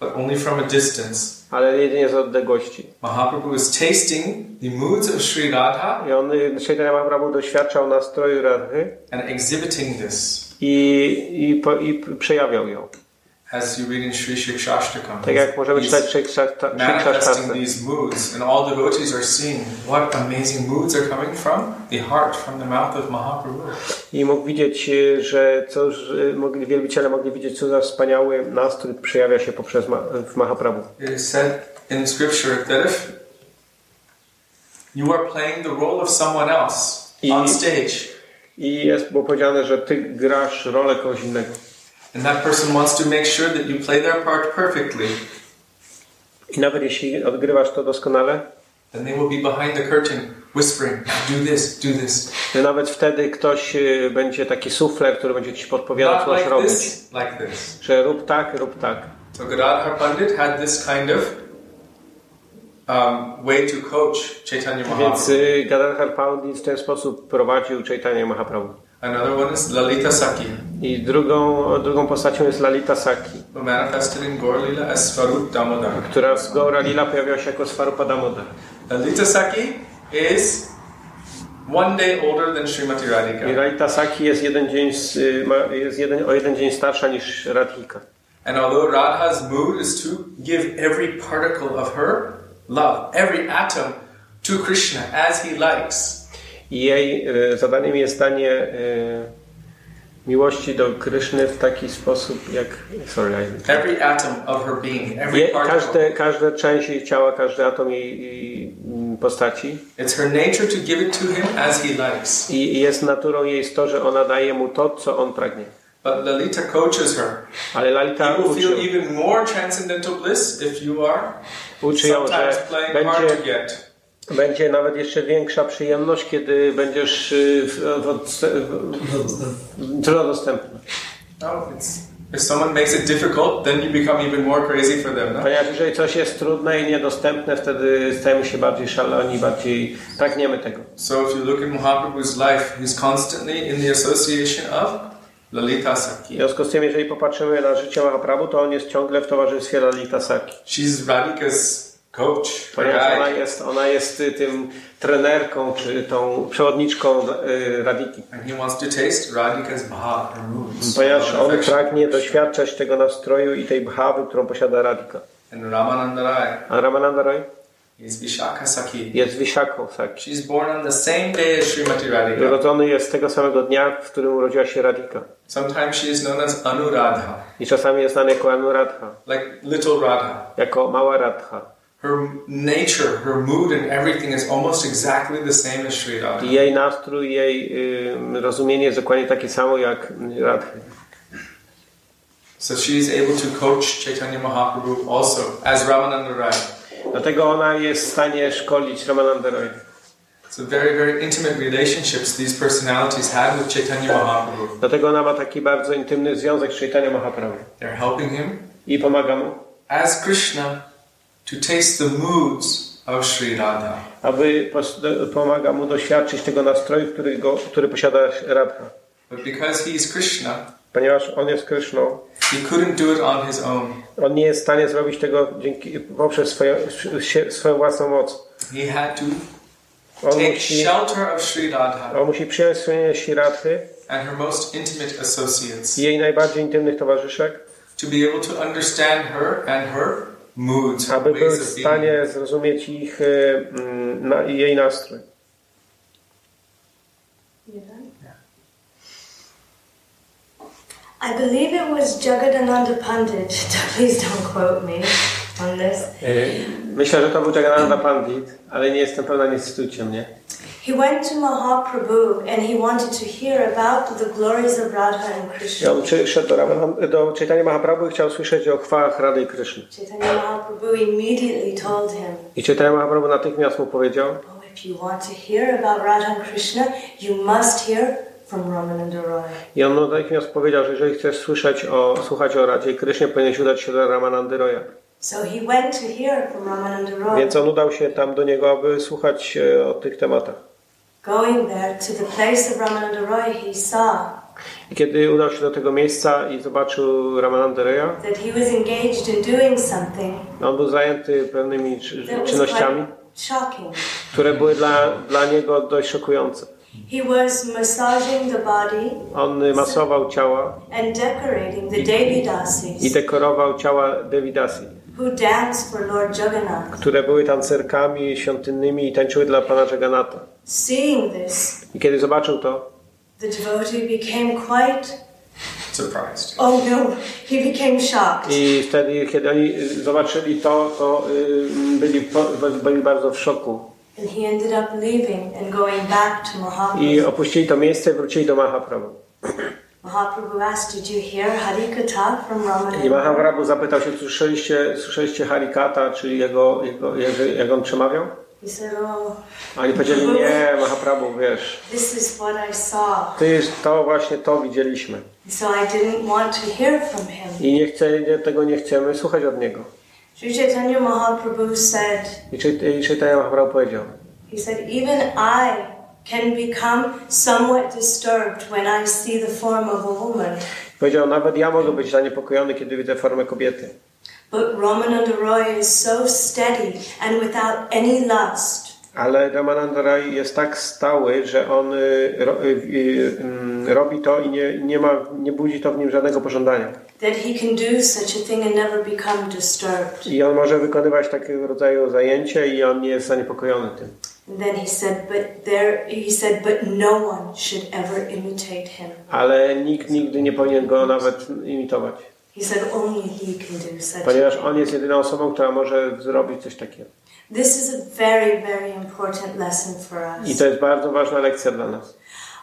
but only from a distance. ale jedynie z odległości. Mahaprabhu was tasting the moods of Sri Radha I on, Chaitanya Mahaprabhu doświadczał nastroju Radhy and exhibiting this. i, i, po, i przejawiał ją. As you read in Sri Shikshashtakam. Tak jak możemy czytać w Shikshashta- manifesting these moods, and all devotees are seeing what amazing moods are coming from the heart, from the mouth of Mahaprabhu. I mógł widzieć, e, że co, że mogli, wielbiciele mogli widzieć, co za wspaniały nastrój przejawia się poprzez ma, w Mahaprabhu. It is said in Scripture that if you are playing the role of someone else on stage, I jest było powiedziane, że ty grasz rolę kogoś innego. And that person wants to make sure that you play their part perfectly, I nawet jeśli odgrywasz to doskonale, then they will be behind the curtain whispering, do this, do this. że nawet wtedy ktoś e, będzie taki sufler, który będzie ci podpowiadał, co masz like robić. this, like this. Że rób tak, rób tak. So Gadadhar Pandit had this kind of um, way to coach Chaitanya Więc Mahaprabhu. y, Gadadhar Pandit w ten sposób prowadził Chaitanya Mahaprabhu. Another one is Lalita Saki, I drugą, drugą postacią jest Lalita Saki, who manifested in Gaur Lila as Swarup Damodar. która z Gaura Lila pojawiła się jako Svarupa Damodar. Lalita Saki is one day older than Srimati I Radhika. Lalita Saki jest, jeden dzień, jest jeden, o jeden dzień starsza niż Radhika. And although Radha's mood is to give every particle of her love, every atom to Krishna as he likes, I jej y, zadaniem jest danie y, miłości do Kryszny w taki sposób, jak. Sorry, I, every atom of her being, every Je, każde, każda część jej ciała, każdy atom jej, jej mm, postaci. It's her nature to give it to him as he likes. I jest naturą jej to, że ona daje mu to, co on pragnie. But Lalita coaches her. Ale Lalita You will uczy, feel even more transcendental bliss if you are uczy ją, że będzie, to get. Będzie nawet jeszcze większa przyjemność, kiedy będziesz y, w, w, w, trudno dostępny. No, if someone makes it difficult, then you become even more crazy for them. No? Ponieważ jeżeli coś jest trudne i niedostępne, wtedy stajemy się bardziej szaleni, bardziej pragniemy tego. So if you look at Mahaprabhu's life, he's constantly in the association of Lalita W Saki. związku z tym, jeżeli popatrzymy na życie Mahaprabhu, to on jest ciągle w towarzystwie Lalita Saki. She's Radhika's coach, Ponieważ ona jest, ona jest y, tym trenerką, czy tą przewodniczką y, Radiki. And he wants to taste Radhika's bhav. Ponieważ on pragnie doświadczać tego nastroju i tej bhawy, którą posiada Radika. And Ramananda Rai A Ramananda Roy is Vishaka Saki. jest Vishaką Saki. She's born on the same day as Srimati Radhika. Urodzony jest tego samego dnia, w którym urodziła się Radika. Sometimes she is known as Anuradha, I czasami jest znany jako Anuradha, like little Radha. jako mała Radha. Her nature, her mood, and everything is almost exactly the same as Sri Radha. Jej nastrój, jej y, rozumienie jest dokładnie takie samo jak Radhy. So she is able to coach Chaitanya Mahaprabhu also as Ramananda Rai. Dlatego ona jest w stanie szkolić Ramananda a very, very intimate relationships these personalities had with Chaitanya Mahaprabhu. Dlatego ona ma taki bardzo intymny związek z Chaitanya Mahaprabhu. They're helping him I pomaga mu, as Krishna to taste the moods of Sri Radha. aby pomaga mu doświadczyć tego nastroju, który, go, który posiada Radha. But because he is Krishna, Ponieważ on jest Kryszną, he couldn't do it on his own. on nie jest w stanie zrobić tego dzięki, poprzez swoją, sie- swoją własną moc. He had to On take musi, shelter of Sri Radha on musi przyjąć schronienie Siradhy and her most intimate associates i jej najbardziej intymnych towarzyszek, to be able to understand her and her aby był w stanie zrozumieć ich, y, na, jej nastrój. I believe it was Jagadananda Pandit. (laughs) Please don't quote me on this. Y, Myślę, że to był Jagannatha Pandit, ale nie jestem pewna, nie cytujcie mnie. He went to Mahaprabhu and he wanted to hear about the glories of Radha and I Krishna. on przyszedł do, Raman- do Chaitanya Mahaprabhu i chciał słyszeć o chwałach Rady i Kryszny. Chaitanya Mahaprabhu immediately told him, I Chaitanya Mahaprabhu natychmiast mu powiedział, Oh, if you want to hear about Radha and Krishna, you must hear from Ramananda Roy. i on natychmiast powiedział, że jeżeli chcesz słyszeć o, słuchać o Radzie i Krysznie, powinieneś udać się do Ramanandy Roya. So he went to hear from Ramananda Roy. Więc on udał się tam do niego, aby słuchać e, o tych tematach. Going there to the place of Ramananda Roy, he saw I kiedy udał się do tego miejsca i zobaczył Ramanandę Roya, that he was engaged in doing something on był zajęty pewnymi czynnościami, shocking. które były dla, dla niego dość szokujące. He was massaging the body On masował ciała and decorating the i dekorował ciała Devidasi, who danced for Lord Jagannath. które były tancerkami świątynnymi i tańczyły dla Pana Jagannatha. Seeing this, I kiedy zobaczył to, the devotee became quite, Surprised. oh no, he became shocked. i wtedy, kiedy oni zobaczyli to, to y, byli, byli bardzo w szoku. And he ended up leaving and going back to I Mahaprabhu. opuścili to miejsce i wrócili do Mahaprabhu. Mahaprabhu asked, Did you hear Harikatha from I Ramananda? Mahaprabhu zapytał się, słyszeliście, słyszeliście Harikata, czyli jego, jego, jak, jak on przemawiał? He said, Oh, oni powiedzieli, nie, Mahaprabhu, wiesz, this is what I saw. ty, to właśnie to widzieliśmy. So I didn't want to hear from him. I nie chce, nie, tego nie chcemy słuchać od niego. Sri Chaitanya Mahaprabhu said, I Chait- i Chaitanya Mahaprabhu powiedział, He said, Even I can become somewhat disturbed when I see the form of a woman. powiedział, nawet ja mogę być zaniepokojony, kiedy widzę formę kobiety. But Roy is so steady and without any lust Ale Ramananda Rai jest tak stały, że on y, ro, y, y, mm, robi to i nie, nie, ma, nie budzi to w nim żadnego pożądania. that he can do such a thing and never become disturbed. I on może wykonywać takiego rodzaju zajęcie i on nie jest zaniepokojony tym. Then he said, but there, he said, but no one should ever imitate him. Ale nikt nigdy nie powinien go nawet imitować. Ponieważ on jest jedyną osobą, która może zrobić coś takiego. This is a very, very important lesson for I us. to jest bardzo ważna lekcja dla nas.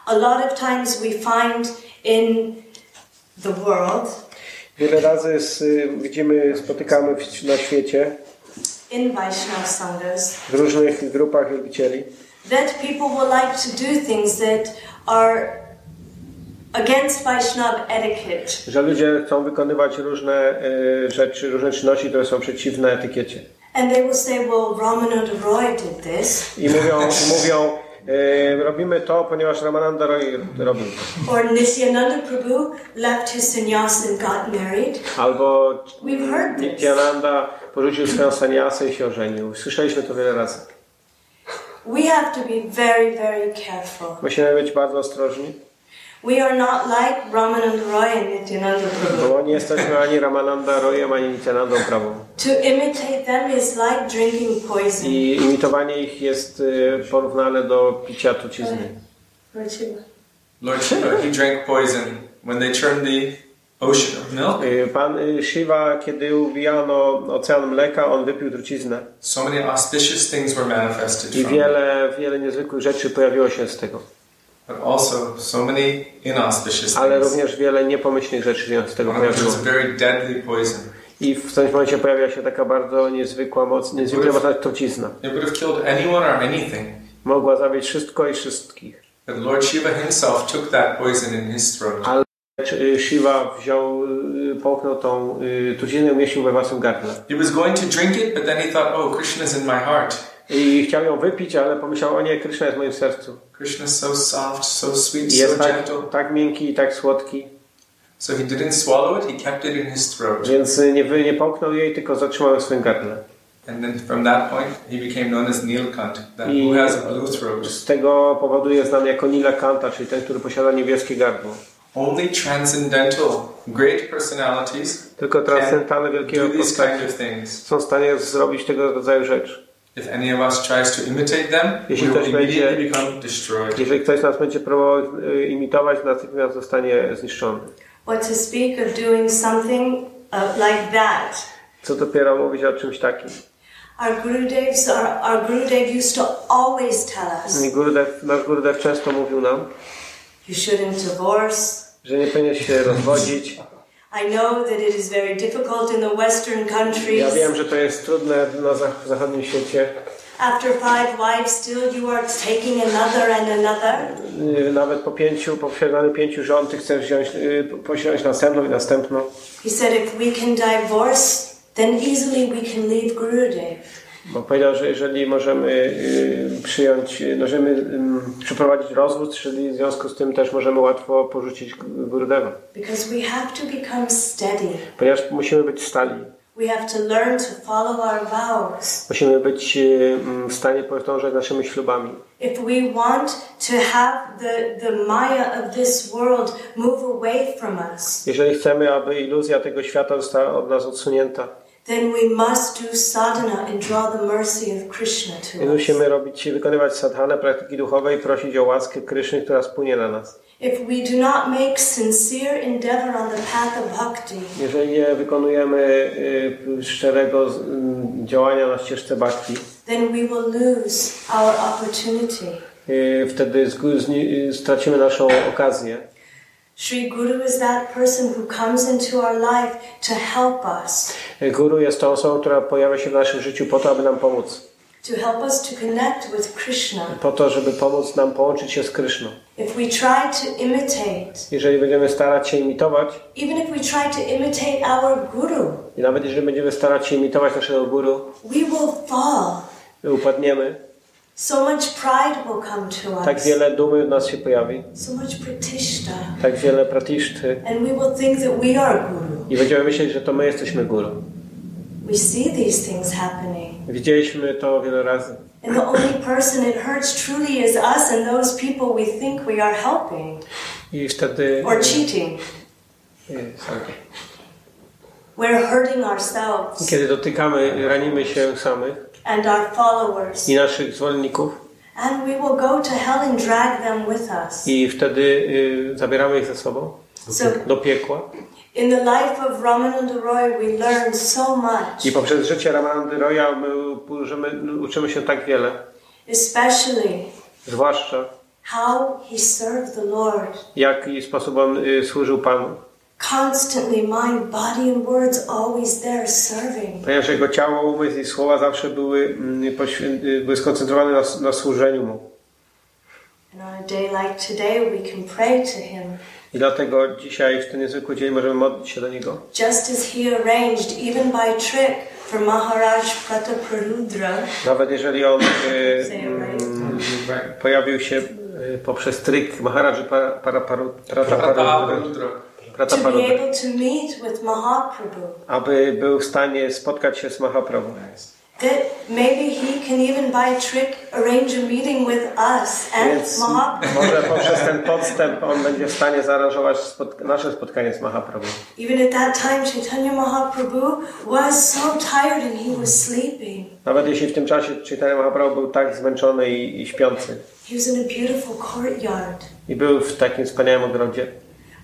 A lot of times we find in the world, Wiele razy z, y, widzimy, spotykamy w, na świecie in Vaishnava Sanghas, w różnych grupach wielbicieli, that people will like to do things that are against Vaishnava etiquette. że ludzie chcą wykonywać różne y, rzeczy, różne czynności, które są przeciwne etykiecie. And they will say, well, Ramananda Roy did this, I mówią, mówią y, robimy to, ponieważ Ramananda Roy robił to. or Nityananda Prabhu left his sannyas and got married. Albo We've heard this. Nityananda porzucił swoją saniasę i się ożenił. Słyszeliśmy to wiele razy. We have to be very, very careful. Musimy być bardzo ostrożni, We are not like Ramananda Roy and Nityananda Prabhu. bo nie jesteśmy ani Ramananda Royem, ani Nityanandą Prawą. To imitate them is like drinking poison. I imitowanie ich jest y, porównane do picia trucizny. Lord Shiva, he drank poison when they turned the ocean of milk. Y, Pan y, Shiva, kiedy uwijano ocean mleka, on wypił truciznę. So many auspicious things were manifested I wiele, wiele niezwykłych rzeczy pojawiło się z tego. But also so many inauspicious Ale things. również wiele niepomyślnych rzeczy się z tego pojawiło. is a very deadly poison. I w którymś momencie pojawia się taka bardzo niezwykła moc, niezwykle mocna trucizna. It would have killed anyone or anything. Mogła zabić wszystko i wszystkich. But Lord Shiva himself took that poison in his throat. Ale Shiva wziął, y, połknął tą y, truciznę i umieścił we własnym gardle. He was going to drink it, but then he thought, oh, Krishna's in my heart. I chciał ją wypić, ale pomyślał, o nie, Krishna jest w moim sercu. Krishna's so soft, so sweet, I so jest tak, gentle. tak miękki i tak słodki. So he didn't swallow it, he kept it in his throat. Więc y, nie, nie połknął jej, tylko zatrzymał ją w swoim gardle. And then from that point, he became known as Nilkant, that I who has a blue throat. z tego powodu jest znany jako Nila Kanta, czyli ten, który posiada niebieskie gardło. Only transcendental, great personalities Tylko transcendentalne these postaci kind of są w stanie zrobić tego rodzaju rzecz. If any of us tries to imitate them, we Jeśli will ktoś będzie- immediately become destroyed. Jeżeli ktoś nas będzie próbował y, imitować, natychmiast zostanie zniszczony. What to speak of doing something uh, like that? Co dopiero mówić o czymś takim. Our Gurudevs, our, our Gurudev used to always tell us, Gurudev, nasz Gurudev często mówił nam, you shouldn't divorce. że nie powinien się rozwodzić. I know that it is very difficult in the Western countries. Ja wiem, że to jest trudne na zach- zachodnim świecie. After five wives, still you are taking another and another. Y, Nawet po pięciu, po posiadaniu pięciu żon, ty chcesz wziąć, y, posiąść następną i następną. He said, if we can divorce, then easily we can leave Gurudev. Bo powiedział, że jeżeli możemy y, przyjąć, y, możemy ym, przeprowadzić rozwód, czyli w związku z tym też możemy łatwo porzucić Gurudeva. Because we have to become steady. Ponieważ musimy być stali. We have to learn to follow our vows. Musimy być y, w stanie podążać naszymi ślubami. If we want to have the, the Maya of this world move away from us, Jeżeli chcemy, aby iluzja tego świata została od nas odsunięta, then we must do sadhana and draw the mercy of Krishna to us. musimy robić, wykonywać sadhanę, praktyki duchowe i prosić o łaskę Kryszny, która spłynie na nas. If we do not make sincere endeavor on the path of bhakti, Jeżeli nie wykonujemy y, szczerego z- mm, działania na ścieżce bhakti, then we will lose our opportunity. y, wtedy zni- y, stracimy naszą okazję. Sri Guru is that person who comes into our life to help us, Y, Guru jest tą osobą, która pojawia się w naszym życiu po to, aby nam pomóc. to help us to connect with Krishna. Po to, żeby pomóc nam połączyć się z Kryszną. If we try to imitate, Jeżeli będziemy starać się imitować, even if we try to imitate our Guru, i nawet jeżeli będziemy starać się imitować naszego Guru, we will fall. upadniemy, So much pride will come to tak us, wiele dumy w nas się pojawi, so much pratishta, tak wiele pratiszty and we will think that we are Guru. i będziemy myśleć, że to my jesteśmy Guru. We see these things happening. Widzieliśmy to wiele razy. And the only person it hurts truly is us and those people we think we are helping I wtedy... or cheating. We're hurting ourselves Kiedy dotykamy, ranimy się samych and our followers, i naszych zwolenników and we will go to hell and drag them with us. i wtedy y, zabieramy ich ze sobą So, do piekła. in the life of Ramananda Roy, we learn so much, I poprzez życie Ramanandy Roya my uczymy, uczymy się tak wiele, especially zwłaszcza how he served the Lord. w jaki sposób on y, służył Panu. Constantly, mind, body, and words always there serving. Ponieważ jego ciało, umysł i słowa zawsze były, mm, y, były skoncentrowane na, na służeniu Mu. And on a day like today, we can pray to him I dlatego dzisiaj, w ten niezwykły dzień, możemy modlić się do Niego. just as he arranged, even by trick, for Maharaj Prataparudra Nawet jeżeli on y, (coughs) mm, pojawił się y, poprzez tryk Maharaji para, para, para, Prataparudra, Prataparudra. to be Prataparudra, able to meet with Mahaprabhu. aby był w stanie spotkać się z Mahaprabhu. That maybe he can even by trick arrange a meeting with us and Więc Mahaprabhu. może poprzez ten podstęp on będzie w stanie zaaranżować spotk- nasze spotkanie z Mahaprabhu. Even at that time, Chaitanya Mahaprabhu was so tired and he was sleeping. Nawet jeśli w tym czasie Chaitanya Mahaprabhu był tak zmęczony i, i śpiący. He was in a beautiful courtyard. I był w takim wspaniałym ogrodzie.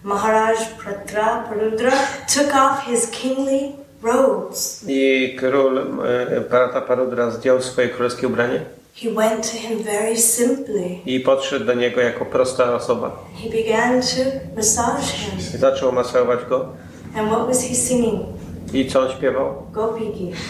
Maharaj Prataparudra took off his kingly robes. I król e, Prataparudra zdjął swoje królewskie ubranie He went to him very simply. i podszedł do niego jako prosta osoba. He began to massage him. I zaczął masować go. And what was he singing? I co on śpiewał? Gopi Geet.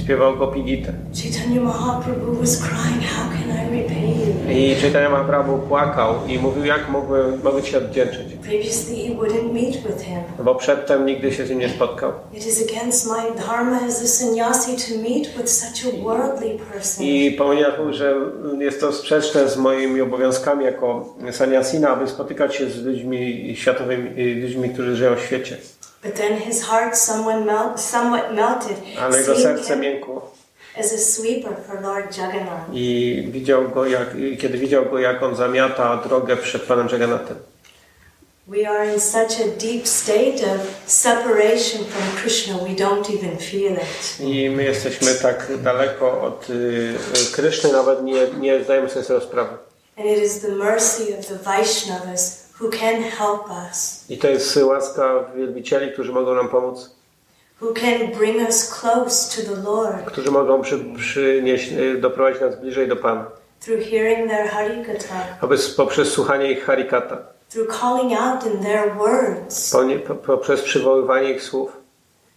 Śpiewał go Pigitę. Chaitanya Mahaprabhu was crying, How can I repay you? I Chaitanya Mahaprabhu płakał i mówił, jak mogłem, mogę Ci się odwdzięczyć. Previously, he wouldn't meet with him. Bo przedtem nigdy się z nim nie spotkał. It is against my dharma as a sannyasi to meet with such a worldly person. I ponieważ mówił, że jest to sprzeczne z moimi obowiązkami jako saniasina, aby spotykać się z ludźmi światowymi, ludźmi, którzy żyją w świecie. But then his heart somewhat, melt, somewhat melted, Ale jego serce miękło. as a sweeper for Lord Jagannath. I widział go, jak, kiedy widział go, jak on zamiata drogę przed Panem Jagannatem. We are in such a deep state of separation from Krishna, we don't even feel it. I my jesteśmy tak daleko od y, y, Kryszny, nawet nie, nie zdajemy sobie z tego sprawy. And it is the mercy of the Vaishnavas who can help us, I to jest łaska wielbicieli, którzy mogą nam pomóc, who can bring us close to the Lord którzy mogą przy, przynieść, y, doprowadzić nas bliżej do Pana. through hearing their s- poprzez słuchanie ich harikata, through calling out in their words, po, nie, po, poprzez przywoływanie ich słów,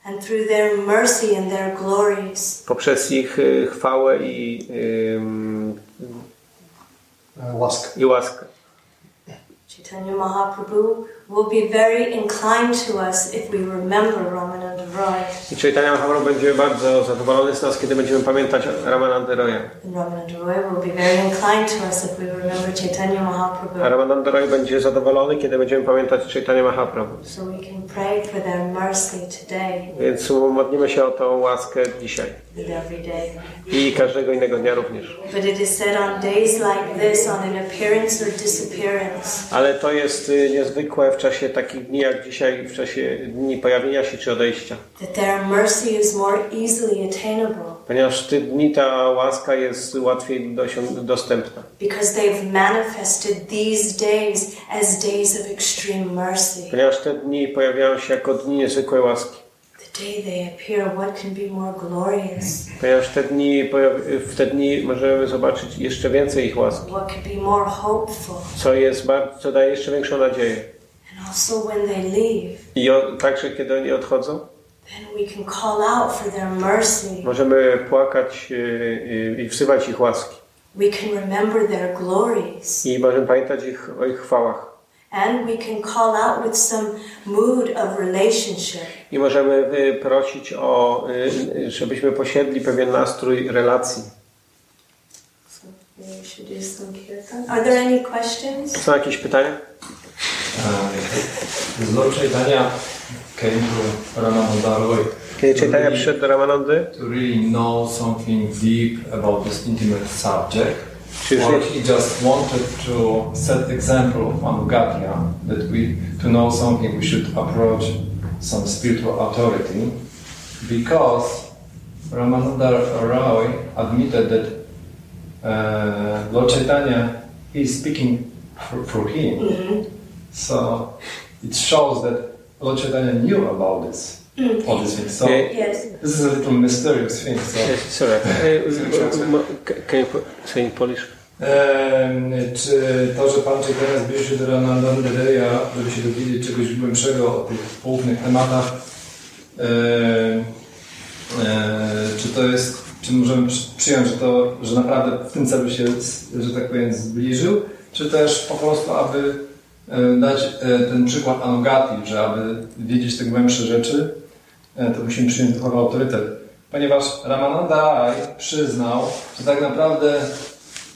and through their mercy and their glories. poprzez ich y, chwałę i, Uh, Wask. i łaskę. Chaitanya Mahaprabhu will be very inclined to us if we remember Ramananda Roy. I Chaitanya Mahaprabhu będzie bardzo zadowolony z nas, kiedy będziemy pamiętać Ramananda Roya. A. Ramananda Roy będzie zadowolony, kiedy będziemy pamiętać Chaitanya Mahaprabhu. So we can pray for their mercy today Więc modlimy się o tą łaskę dzisiaj i każdego innego dnia również. Ale to jest y, niezwykłe w czasie takich dni jak dzisiaj, w czasie dni pojawienia się czy odejścia. That their mercy is more easily attainable Ponieważ w te dni ta łaska jest łatwiej dostępna. because they've manifested these days as days of extreme mercy. Ponieważ te dni pojawiają się jako dni niezwykłej łaski. The day they appear, what can be more glorious? Ponieważ te dni, w te dni możemy zobaczyć jeszcze więcej ich łaski. What could be more hopeful? Co, jest co daje jeszcze większą nadzieję. And also when they leave, I o, także kiedy oni odchodzą, możemy płakać y, y, i wzywać ich łaski. We can remember their glories. I możemy pamiętać ich, o ich chwałach. And we can call out with some mood of relationship. I możemy y, prosić o, żebyśmy posiedli pewien nastrój relacji. So. Are there any questions? Są jakieś pytania? Uh, Lord Chaitanya came to Ramananda Roy Kiedy to Chaitanya really, przyszedł do Ramanandy, to really know something deep about this intimate subject, Czy or he just wanted to set example of Anugatya that we to know something we should approach some spiritual authority. Because Ramananda Roy admitted that uh, Lord Chaitanya is speaking for, for him. Mhm. So it shows that Lord Chaitanya knew about this, all these things. So. Yes. this is a little mysterious thing. So, Eh, Sorry. (laughs) Can you put- say in Polish? Czy to, że Pan Chaitanya zbliżył się do Ramanandareya, żeby się dowiedzieć czegoś głębszego o tych poufnych tematach, em, e, czy to jest, czy możemy przy- przyjąć, że to, że naprawdę w tym celu się, że tak powiem, zbliżył, czy też po prostu, aby dać e, ten przykład Anugati, że aby wiedzieć te głębsze rzeczy, e, to musimy przyjąć duchowy autorytet. Ponieważ Ramananda Rai przyznał, że tak naprawdę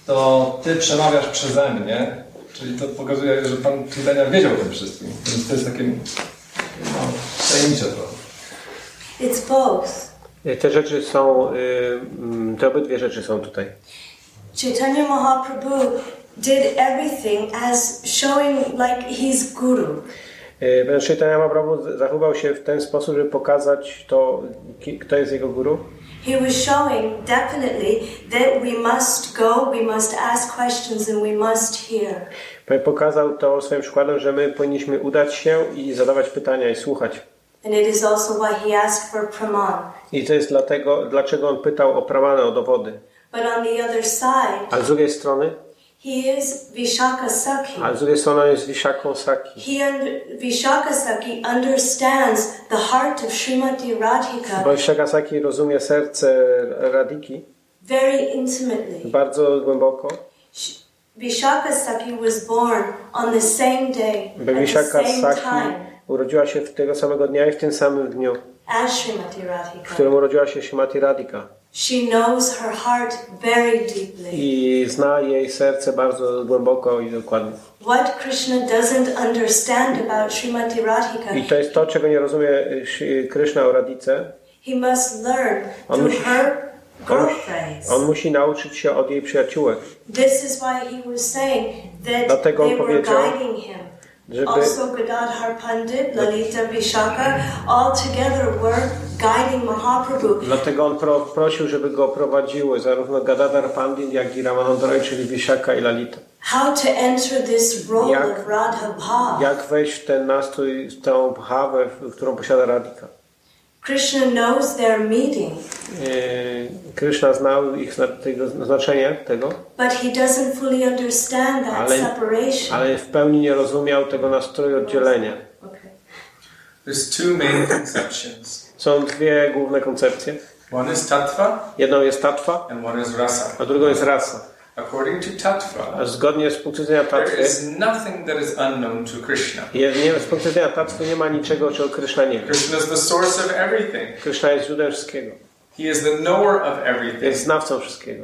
to Ty przemawiasz przeze mnie, czyli to pokazuje, że Pan Chaitanya wiedział o tym wszystkim. Więc to jest takie no, tajemnicze trochę. It's both. Te rzeczy są, y, mm, te obydwie rzeczy są tutaj. Chaitanya Mahaprabhu did everything as showing like he's guru. E, Ponieważ Chaitanya Mahaprabhu zachował się w ten sposób, żeby pokazać to, kto jest jego guru. He was showing definitely that we must go, we must ask questions, and we must hear. Po- Pokazał to swoim przykładem, że my powinniśmy udać się i zadawać pytania i słuchać. And it is also why he asked for praman. I to jest dlatego, dlaczego on pytał o pramanę, o dowody. But on the other side, Ale z drugiej strony, he is Vishaka Sakhi. ale z drugiej strony on jest Vishaką Saki. He Sakhi understands the heart of Srimati Radhika Bo Vishaka Saki rozumie serce Radiki very intimately. bardzo głęboko. Sh- Vishaka Sakhi was born on the same day, Bo at the Vishaka same Saki time urodziła się w tego samego dnia i w tym samym dniu, w którym urodziła się Shimati Radhika. She knows her heart very deeply. I zna jej serce bardzo głęboko i dokładnie. What Krishna doesn't understand about Srimati Radhika, I to jest to, czego nie rozumie y, Krishna o Radice. he must learn On musi- her On, on musi nauczyć się od jej przyjaciółek, This is why he was saying that Dlatego on they were powiedział, guiding him. Żeby, Also, Gadadhar Pandit, Lalita Vishaka, all together were guiding Mahaprabhu. dlatego on pro, prosił, żeby go prowadziły zarówno Gadadhar Pandit, jak i Ramananda Roy, czyli Vishaka i Lalita. How to enter this role Jak- of Radha Bhav. Jak wejść w ten nastrój, w tę bhawę, którą posiada Radhika. Krishna knows their meeting, Yy, Krishna znał ich tego, znaczenie tego, but he doesn't fully understand that Ale- separation. ale w pełni nie rozumiał tego nastroju oddzielenia. Okay. There's two main conceptions. Są dwie główne koncepcje. One is tattva Jedną jest tattva, and one is rasa. a drugą jest rasa. According to Tattva, zgodnie z punktu widzenia there Tatwy, is nothing that is unknown to Krishna. je- nie, z punktu widzenia Tatwy nie ma niczego, czego Krishna nie wie. Krishna is the source of everything. Krishna jest źródłem wszystkiego. He is the knower of everything. Jest znawcą wszystkiego.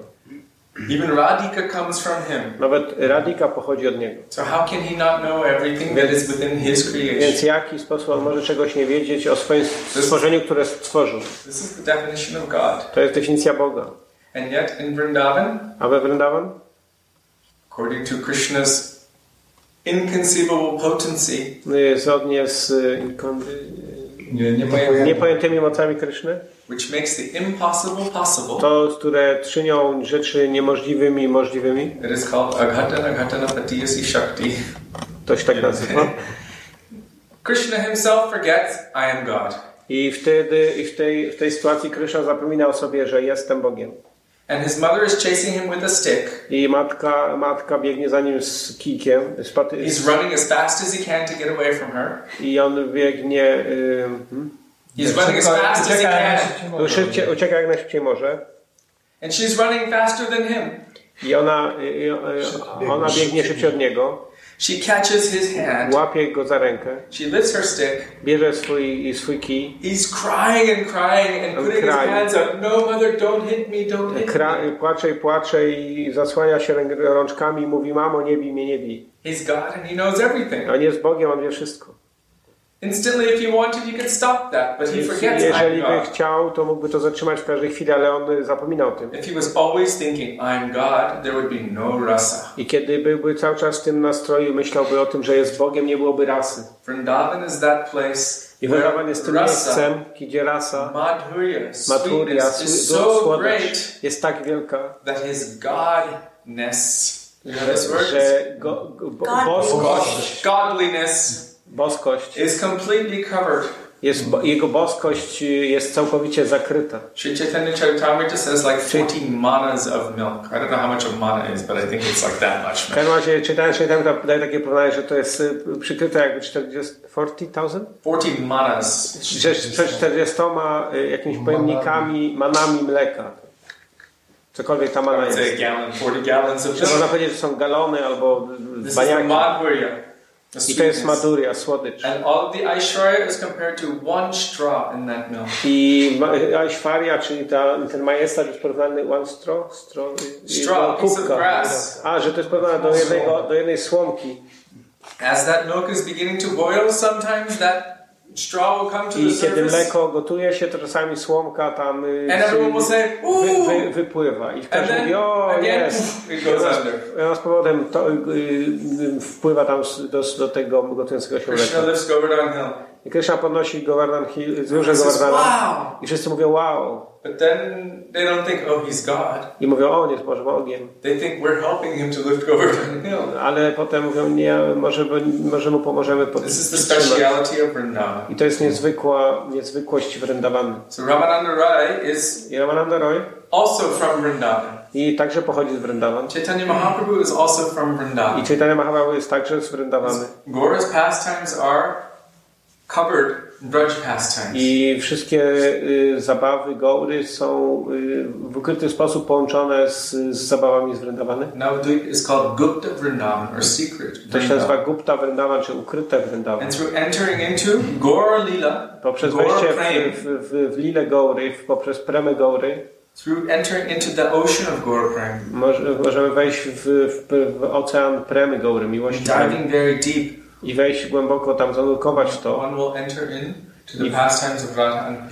Even Radhika comes from him. Nawet Radika pochodzi od niego. So how can he not know everything that is within his Więc creation? w jaki sposób on może czegoś nie wiedzieć o swoim stworzeniu, które stworzył? This is the definition of God. To jest definicja Boga. And yet in Vrindavan, A we Vrindavan? according to Krishna's inconceivable potency, Zgodnie z y, Nie, nie pojęty. niepojętymi mocami Kryszny, which makes the impossible possible, to, które czynią rzeczy niemożliwymi możliwymi, it is called Aghatana Ghatana Patiyasi Shakti. to się tak (laughs) nazywa. Krishna himself forgets, I am God. I wtedy i w tej, w tej sytuacji Kryszna zapomina o sobie, że jestem Bogiem. And his mother is chasing him with a stick. I matka, matka biegnie za nim z kijkiem z paty, He's running as fast as he can to get away from her. i on biegnie, y, hmm? He's running as fast as he can. najszybciej może. szybciej, ucieka jak najszybciej może. And she's running faster than him. I ona, y, y, y, ona biegnie szybciej od niego, She catches his hand. łapie go za rękę, She lifts her stick. bierze swój, swój kij, He's crying and crying and putting his hands up. No, mother, don't hit me, don't hit me. płacze i płacze i zasłania się rączkami i mówi, mamo nie bij mnie, nie bij. He's God and he knows everything. On jest Bogiem, on wie wszystko. Instantly, if he wanted, he could stop that, but he forgets I'm Jeżeli by God. chciał, to mógłby to zatrzymać w każdej chwili, ale on zapomina o tym. If he was always thinking, I'm God, there would be no rasa. I kiedy byłby cały czas w tym nastroju, myślałby o tym, że jest Bogiem, nie byłoby rasy. Vrindavan is that place I Wędrowan jest tym miejscem, gdzie rasa, madhurya, słodycz great jest tak wielka, that his godness, you word? że go, go, boskość, Godliness boskość is completely covered. jest, jego boskość jest całkowicie zakryta. Sri Chaitanya Charitamrita says like 14 manas of milk. I don't know how much a mana is, but I think it's like that much. W każdym razie czytałem, to daje takie porównanie, że to jest y, przykryte jakby 40 40,000? 14 manas. Przed 40 y, jakimiś pojemnikami, manami mleka. Cokolwiek ta mana jest. gallon, 40 gallons of można powiedzieć, że są galony albo This is the baniaki. I to jest maduria, słodycz. And all the Aishwarya is compared to one straw in that milk. I Aishwarya, czyli ta, ten majestat jest porównany one straw, straw, Straw, do piece of kubka. grass. A, że to jest porównane do, jednego, do jednej słomki. As that milk is beginning to boil, sometimes that I kiedy mleko gotuje się, to czasami słomka tam y, And everyone will say, wy, wy, wypływa. I And każdy mówi, o jest. I ona, z powodem to, y, y, wpływa tam z- do, do tego gotującego się mleka. I Krishna podnosi Govardhan Hill, says, Govardhana. wow! I wszyscy mówią wow. But then they don't think, oh, he's God. I mówią, o, nie jest Bożym ogiem. They think we're helping him to lift Govardhan Hill. Ale potem mówią, nie, może, może mu pomożemy pod, This is the speciality of Vrindavan. I to jest niezwykła, niezwykłość Vrindavan. So Ramananda Rai is I Ramananda Roy also from Vrindavan. i także pochodzi z Vrindavan. Chaitanya Mahaprabhu is also from I Vrindavan. Chaitanya Mahaprabhu jest także z Vrindavany. Gora's pastimes are covered. I wszystkie y, zabawy Gaury są y, w ukryty sposób połączone z, z zabawami z Vrindavany. Navadvip is called Gupta Vrindavan or secret To się nazywa Vrindavan. Gupta Vrindavan, czy ukryte Vrindavan. And through entering into Gora Lila, Poprzez Gora wejście w, w, w, w Lilę Gaury, poprzez Premę Gaury, through entering into the ocean of Gora Prem, Moż- Możemy wejść w, w, w ocean premy Gaury, miłości diving very deep, i wejść głęboko tam, zanurkować to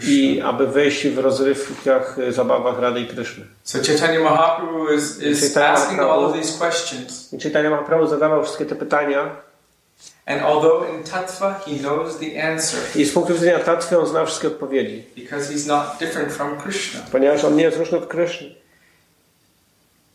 I- i aby wejść w rozrywkach, y, zabawach Rady i Kryszny. So Chaitanya Mahaprabhu is, is asking all of these questions. I Chaitanya Mahaprabhu zadawał wszystkie te pytania And although in Tattva he knows the answer, i z punktu widzenia Tatwy on zna wszystkie odpowiedzi, because he's not different from Krishna. ponieważ on nie jest różny od Kryszny.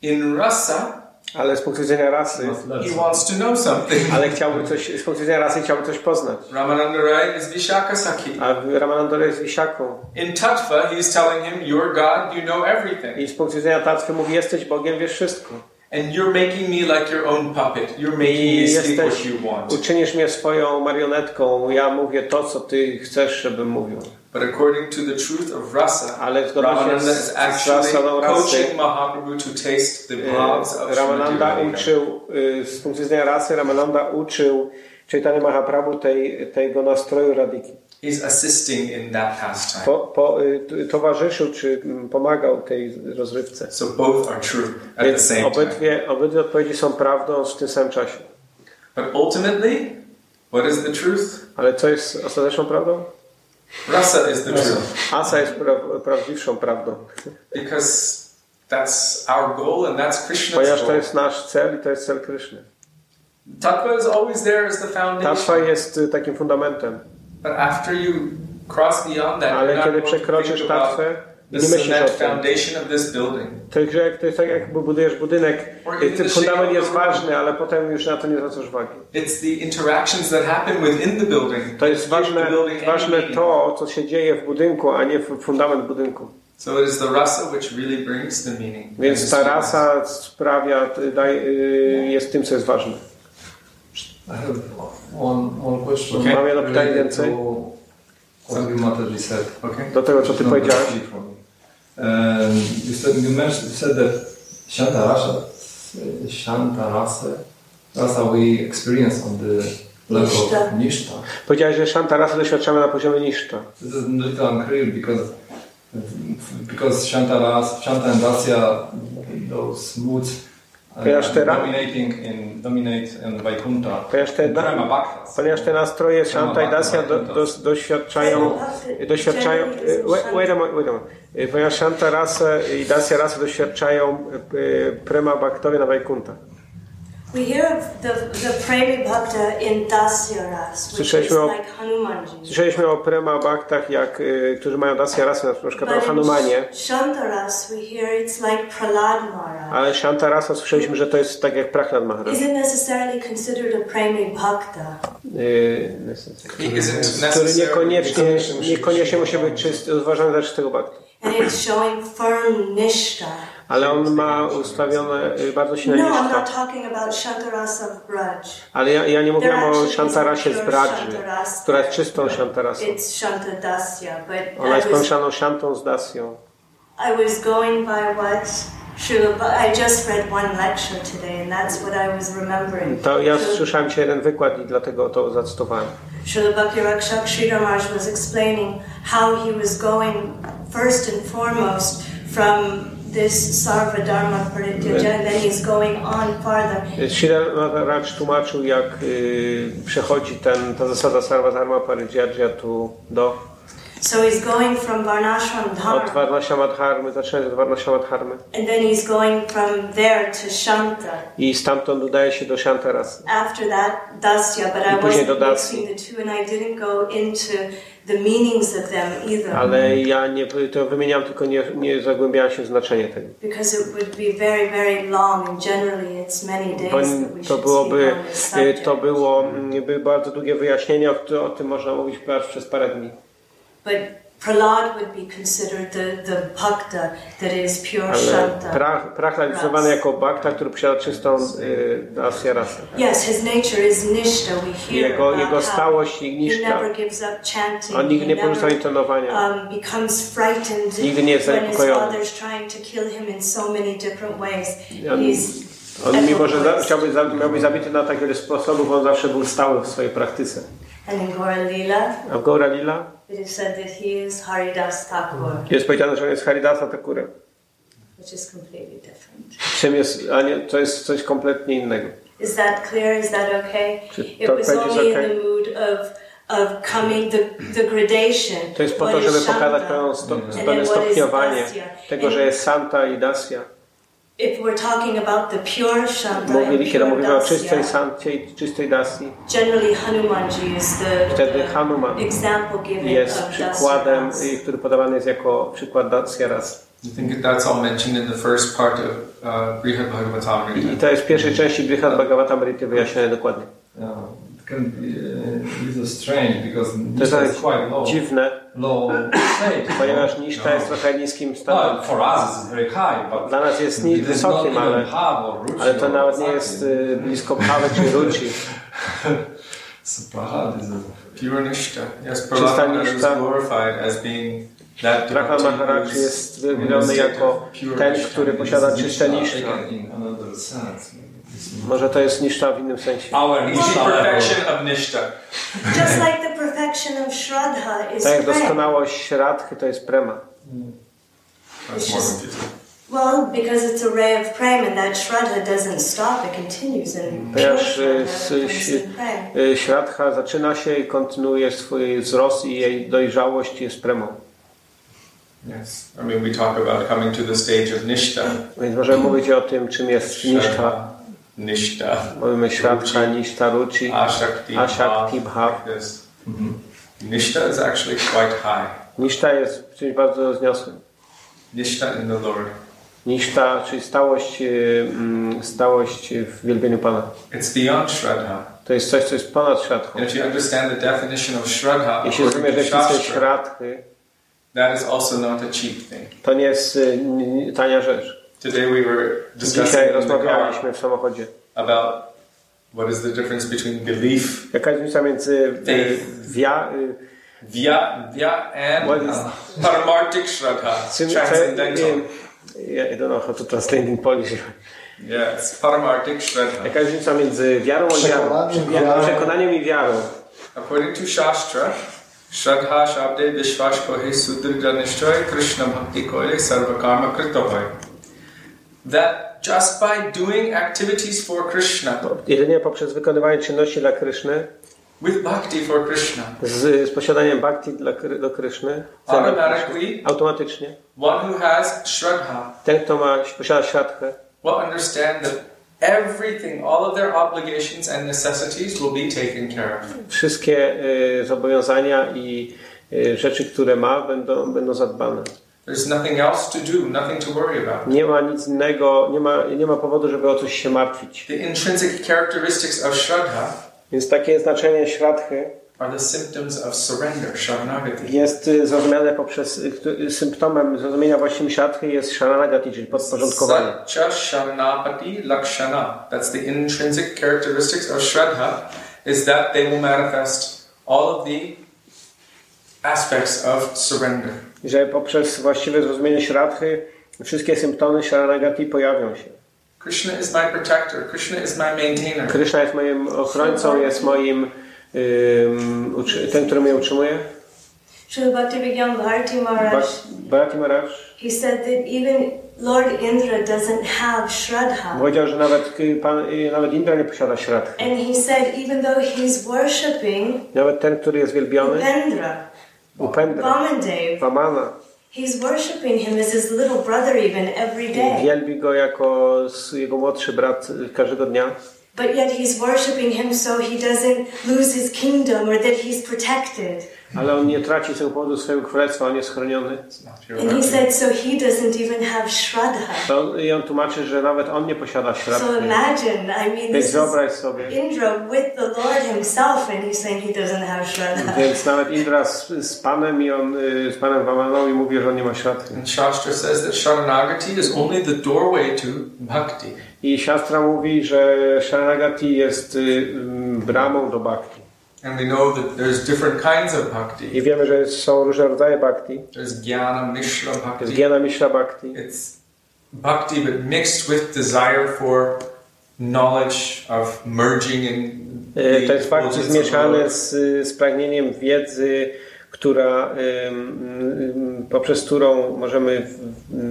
In Rasa, Ale z punktu widzenia rasy, he wants to know something. ale chciałby coś, z punktu widzenia rasy chciałby coś poznać. Ramananda Rai is Vishaka Sakhi. A Ramanandora jest wisiaką. In Tattva, he's telling him, You're God, you know everything. I z punktu widzenia Tatwy mówi, jesteś Bogiem, wiesz wszystko. and you're making me like your own puppet. You're making me speak what you want. uczynisz mnie swoją marionetką, ja mówię to, co ty chcesz, żebym mówił. But according to the truth of rasa, Ale zgodnie Ramananda is actually coaching Mahaprabhu to taste the e, bhavs of Ramananda uczył, e, z punktu widzenia rasy, Ramananda uczył Chaitanya Mahaprabhu tej, tego nastroju Radhiki. He's assisting in that pastime. Po, po, y, towarzyszył czy pomagał tej rozrywce. So both are true at the Więc same time. obydwie, obydwie odpowiedzi są prawdą w tym samym czasie. But ultimately, what is the truth? Ale co jest ostateczną prawdą? Rasa is the truth. Asa jest pra, prawdziwszą prawdą. Because that's our goal and that's Krishna's Ponieważ to jest nasz cel i to jest cel Kryszny. Tattva is always there as the Tatwa foundation. jest y, takim fundamentem. But after you cross beyond that, you're Ale not kiedy going to przekroczysz think about tatwę, the nie myślisz o cement tym. foundation of this building. To jest, jak- to jest tak, jakby budujesz budynek, ten fundament jest ważny, ale potem już na to nie zwracasz uwagi. It's the interactions that happen within the building. To jest ważne, ważne to, co się dzieje w budynku, a nie fundament budynku. So it is the rasa which really brings the meaning. Więc ta rasa sprawia, y, jest tym, co jest ważne. I have one, one question. Okay. Mam jedno pytanie więcej. Okay. Do tego, co ty powiedziałeś. Said you mentioned you said that Shanta Rasa, Shanta Rasa, Rasa we experience on the level Nishta. of Nishta. Powiedziałeś, że szanta rasy doświadczamy na poziomie niszta. This is a little unclear because because Shanta Ras, Shanta and Dasya, those moods uh, Ponieważ te ra- dominating in dominate in Vaikuntha. Ponieważ te, nastroje szanta i dasya do, do, doświadczają, doświadczają wait, a moment, wait a moment. Ponieważ szanta rasa i dasya rasa doświadczają y, prema bhaktowie na Vaikunta. Słyszeliśmy o- like Hanumanji. Słyszeliśmy o prema bhaktach, jak, y, którzy mają dasya rasy, na przykład o But Hanumanie, ale szanta rasa słyszeliśmy, że to jest tak jak Prahlad Maharaj. Isn't necessarily considered a Premi Bhakta. Y, który necessarily niekoniecznie, niekoniecznie musi niekoniecznie być musi być czysty, uważany za czystego bhakta. And it's showing firm nishta. Ale on ma ustawione y, bardzo silne No, I'm not talking about of Braj. Ale ja, ja nie mówiłem There o Shantarasie z Bradży, która jest czystą Shantarasą. Ona jest pomieszaną Shantą z Dasyą. I was going by what Srila, Bha- I just read one lecture today, and that's what I was remembering. To ja słyszałem dzisiaj jeden wykład i dlatego to zacytowałem. Srila Bhakti Rakshak Sridharaj was explaining how he was going first and foremost from this Sarva Dharma Parityaja, and then he's going on farther. Maharaj tłumaczył, jak y, przechodzi ten, ta zasada Sarva Dharma Parijadja tu do So he's going from Varnashram od Dharma, Varnashamadharmy, zaczynając od Varnashamadharmy and then he's going from there to Shanta. i stamtąd udaje się do Shantarasy. After that, Dasya, but I wasn't mixing the two, and I didn't go into the meanings of them either. Ale ja nie, to wymieniam, tylko nie, nie zagłębiałem się w znaczenie tego. Because it would be very, very long, and generally it's many days Bo that we to byłoby, y, to było mm, by bardzo długie wyjaśnienie, o, o tym można mówić przez parę dni. But Prahlad would be considered the, the bhakta that is pure Ale Shanta. pra, prachladzowany jako bhakta, który posiada czystą y, rasę. Yes, his nature is nishta. We hear Jego, jego stałość i he niszta. never gives up chanting. On nigdy he nie porzuca intonowania. um, becomes frightened Nigdy nie jest when his father's trying to kill him in so many different ways. On- He's On mimo, że za, chciałby, za- miał być zabity na tak wiele sposobów, on zawsze był stały w swojej praktyce. And in Gora Lila, A Gaura Lila it is said that he is Haridas Thakur, jest powiedziane, że on jest Haridasa Thakurem. which is completely different. Czym jest, a nie, to jest coś kompletnie innego. Is that clear? Is that okay? Czy It was only in okay? the mood of of coming the, the gradation. To jest po to, żeby pokazać pewną sto, pewne stopniowanie tego, że jest Santa i Dasya. If we're talking about the pure Shanta Mówili, kiedy mówimy o czystej Sancie i czystej Dasyi, generally Hanumanji is the, wtedy Hanuman example given jest of przykładem, y, który podawany jest jako przykład Dasya ras. I think that's all mentioned in the first part of uh, Brihad I Bhagavatamrita. to jest w pierwszej części Brihad Bhagavatamrity wyjaśnione dokładnie. Yeah, can be, uh, little strange because To jest is quite low, dziwne, low (clears throat) state. ponieważ niszta No. jest trochę niskim stanem. Well, for us it's very high, but Dla nas jest ni- wysokim, ale, ale to nawet nie jest y, blisko Bhawy czy (laughs) a Pure Nishta. Yes, Prahlad is glorified as being Maharaj jest wymieniony jako ten, który posiada czyste Nishta Może to jest niszta w innym sensie. Our Nishta perfection of Nishta. Just like the perfection of Shraddha is Tak jak doskonałość Radhy to jest prema. More confusing. Well, because it's a ray of prema, and that Shraddha doesn't stop, it continues in pure Ponieważ y, in prayer. y, Śradha zaczyna się i kontynuuje swój wzrost i jej dojrzałość jest premą. Yes. I mean, we talk about coming to the stage of Nishta. Więc możemy mówić o tym, czym jest niszta. Nishta. Mówimy Śradha, niszta, ruchi, Ashakti. Ashakti, Bhav, Bhav. like this. Nishta is actually quite high. Niszta jest czymś bardzo wzniosłym. Nishta in the Lord. Niszta, czyli stałość, y, mm, stałość w wielbieniu Pana. It's beyond Shraddha. To jest coś, co jest ponad. And if you understand the definition of Shraddha Jeśli rozumiesz definicję Shastra, Śradhy, that is also not a cheap thing. to nie jest y, tania rzecz. Today we were discussing Dzisiaj rozmawialiśmy w samochodzie. about what is the difference between belief, Jaka jest różnica między wia, y, vya, vya and What is- uh, paramartic Shraddha, (laughs) transcendental. y, I don't know how to translate in Polish. Yes, paramartic Shraddha. Jaka jest różnica między wiarą a wiarą? Przekonaniem, i wiarą. According to Shastra, Shraddha Shabde Vishwash Kohe Sudrida Nishchoy Krishna Bhakti Koile Sarva Karma Kritohoy. That just by doing activities for Krishna, Jedynie poprzez wykonywanie czynności dla Kryszny, with bhakti for Krishna, z, z posiadaniem bhakti dla, do Kryszny, automatically automatycznie, one who has Shraddha ten, kto ma, posiada śladkę, will understand that everything, all of their obligations and necessities will be taken care of. wszystkie y, zobowiązania i y, rzeczy, które ma, będą, będą zadbane. There's nothing else to do, nothing to worry about. Nie ma nic innego, nie ma, nie ma powodu, żeby o coś się martwić. The intrinsic characteristics of Shraddha Więc takie znaczenie śladchy are the symptoms of surrender, Sharanagati. jest zrozumiane poprzez symptomem zrozumienia właściwie śladchy jest sharanagati, czyli podporządkowanie. Satcha Sharanapati Lakshana. That's the intrinsic characteristics of Shraddha, is that they will manifest all of the aspects of surrender. Że poprzez właściwe zrozumienie śladchy wszystkie symptomy sharanagati pojawią się. Krishna is my protector, Krishna is my maintainer. Krishna jest moim ochrońcą, jest moim uczy- ten, który mnie utrzymuje. Srila Bhaktivedanta Bharati Maharaj, Bha- Bharati Maharaj he said that even Lord Indra doesn't have Shraddha. powiedział, że nawet, pan, y, nawet Indra nie posiada śladki. And he said even though he's worshipping Nawet ten, który jest wielbiony, Upendra, Upendra, Vamandev, Vamana, he's worshipping him as his little brother even every day. wielbi go jako jego młodszy brat każdego dnia. But yet he's worshipping him so he doesn't lose his kingdom or that he's protected. Ale on nie traci z tego powodu swojego królestwa, on jest chroniony. And he said so he doesn't even have Shraddha. I on tłumaczy, że nawet on nie posiada So śladki. imagine, I mean, Więc wyobraź sobie. Indra with the Lord himself, and he's saying he doesn't have Shraddha. Więc nawet Indra z, z Panem i on y, z Panem Vamaną i mówi, że on nie ma. And Shastra says that Sharanagati is only the doorway to bhakti. I siostra mówi, że Sharanagati jest y, bramą do bhakti. And we know that there's different kinds of bhakti. I wiemy, że są różne rodzaje bhakti. There's Jnana Mishra Jest Bhakti. Gyana Mishra Bhakti. It's bhakti but mixed with desire for knowledge of merging in Y, To jest bhakti zmieszane z, z pragnieniem wiedzy, która, poprzez którą możemy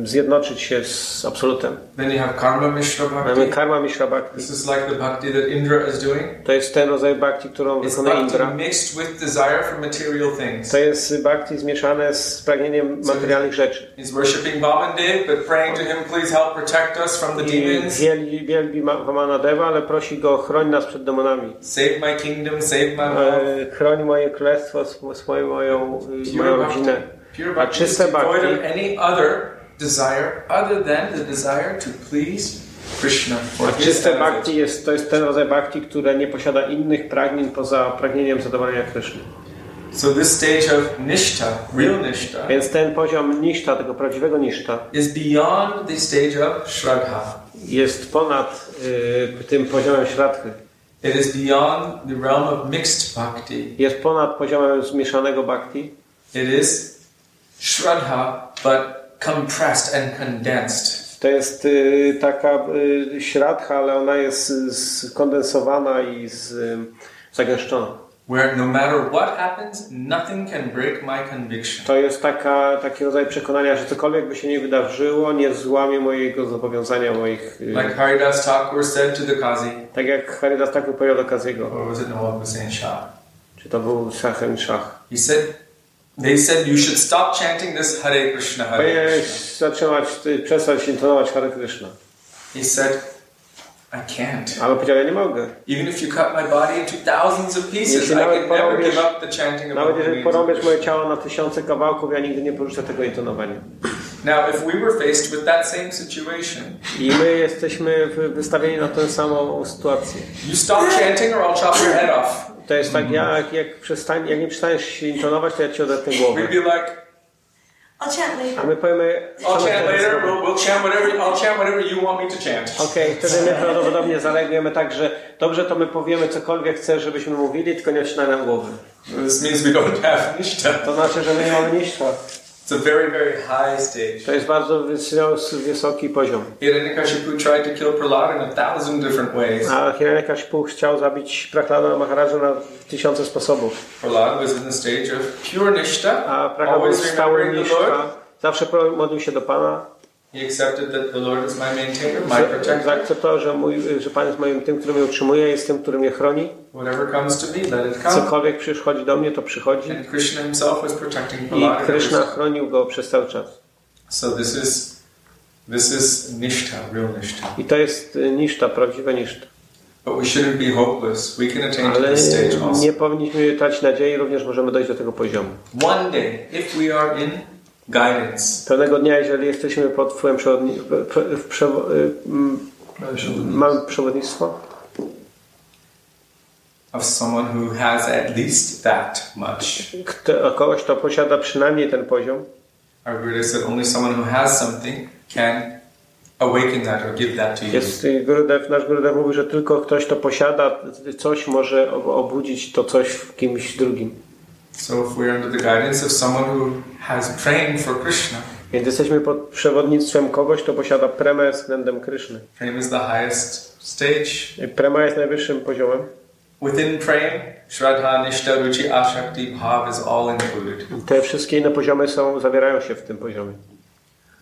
zjednoczyć się z Absolutem. Then you have Karma Mishra Mamy Bhakti. Karma Mishra Bhakti. This is like the bhakti that Indra is doing. To jest ten rodzaj bhakti, którą It's wykonuje Indra. mixed with desire for material things. To jest bhakti zmieszane z pragnieniem materialnych rzeczy. He's worshipping Vamandev, but praying to him, please help protect us from the demons. wielbi, wielbi Ma- Vamana Deva, ale prosi go, chroń nas przed demonami. Save my kingdom, save my. E, Chroń moje królestwo, sw- swoją moją, y, bhakti. rodzinę. Pure A czyste devoid bhakti of any other desire other than the desire to please Krishna for A czyste bhakti jest, to jest ten rodzaj bhakti, które nie posiada innych pragnień poza pragnieniem zadowolenia Kryszny. So this stage of nishta, real nishta, Więc ten poziom niszta, tego prawdziwego niszta, is beyond the stage of shraddha. jest ponad y, tym poziomem śradchy. It is beyond the realm of mixed bhakti. Jest ponad poziomem zmieszanego bhakti. It is shraddha, but compressed and condensed. To jest y, taka y, śradcha, ale ona jest skondensowana i z, y, zagęszczona. Where no matter what happens, nothing can break my conviction. To jest taka, taki rodzaj przekonania, że cokolwiek by się nie wydarzyło, nie złamie mojego zobowiązania, moich... y, Like Haridas Thakur said to the Qazi, Tak jak Haridas tak wypowiedział do Kaziego. or was it Nawab Hussain Shah? Czy to był Sachen Shah? He said, they said you should stop chanting this Hare Krishna, Hare Powinieneś Krishna. zatrzymać, y, przestać intonować Hare Krishna. He said, I can't. Ale powiedział, ja nie mogę. Even if you cut my body into thousands of pieces, Jeśli I can never give up the chanting of Nawet jeżeli porąbiesz moje ciało na tysiące kawałków, ja nigdy nie porzucę tego intonowania. Now, if we were faced with that same situation, I my jesteśmy wystawieni na tę samą sytuację. you stop chanting or I'll chop your head off. To jest tak, jak, jak, jak nie przestaniesz się intonować, to ja ci odetnę We'd głowę. be like, I'll chant A later. my powiemy, I'll chant later, we'll, we'll chant whatever, I'll chant whatever you want me to chant. Okej, wtedy my prawdopodobnie zareagujemy tak, że dobrze, to my powiemy cokolwiek chcesz, żebyśmy mówili, tylko nie odcinaj nam głowy. This means we don't have nishta. To znaczy, że my nie mamy niszcza. It's a very, very high stage. To jest bardzo wys- wysoki poziom. Hiranyakashipu tried to kill Prahlad in a thousand different ways. A Hiranyakashipu chciał zabić Prahlada Maharaja na tysiące sposobów. Prahlad was in the stage of pure nishta, A Prahlad był always stały remembering the Lord. niszcza. Zawsze modlił się do Pana. He accepted that the Lord is my maintainer, my protector. Zaakceptował, że, mój, że Pan jest moim tym, który mnie utrzymuje, jest tym, który mnie chroni. Whatever comes to me, let it come. Cokolwiek przychodzi do mnie, to przychodzi. And Krishna himself was protecting I Krishna chronił go przez cały czas. So this is this is nishta, real nishta. I to jest y, niszta, prawdziwe niszta. But we shouldn't be hopeless. We can attain to Ale this stage also. nie powinniśmy tracić nadziei, również możemy dojść do tego poziomu. One day, if we are in guidance, Pewnego dnia, jeżeli jesteśmy pod wpływem przewodni- przewo- y, mamy przewodnictwo, of someone who has at least that much. kto, kogoś, kto posiada przynajmniej ten poziom, Our Guru said only someone who has something can awaken that or give that to you. jest y, Gurudev, nasz Gurudev mówi, że tylko ktoś, kto posiada coś, może ob- obudzić to coś w kimś drugim. So if we're under the guidance of someone who has trained for Krishna, jesteśmy pod przewodnictwem kogoś, kto posiada premę względem Kryszny. Prem is the highest stage. Prema jest najwyższym poziomem. Within Prem, Shraddha, Nishta, Ruchi, Ashakti, Bhav is all included. Te wszystkie inne poziomy są, zawierają się w tym poziomie.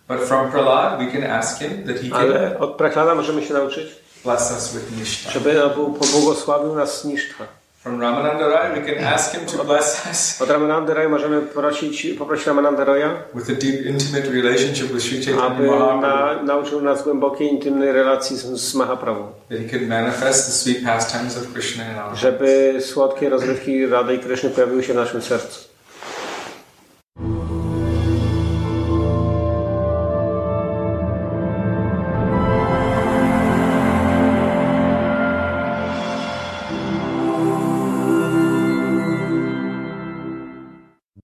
But from Prahlad, we can ask him that he can Ale od Prahlada możemy się nauczyć, bless us with Nishta. żeby pobłogosławił nas z nisztwa. From Ramananda Rai, we can ask him to bless us Od Ramananda Roya możemy prosić, poprosić Ramananda Roya, with a deep, intimate relationship with Sri aby Chaitanya Mahaprabhu, na, nauczył nas głębokiej, intymnej relacji z, z Mahaprabhu. that he could manifest the sweet pastimes of Krishna in our. Żeby słodkie rozrywki Rady i Kryszny pojawiły się w naszym sercu.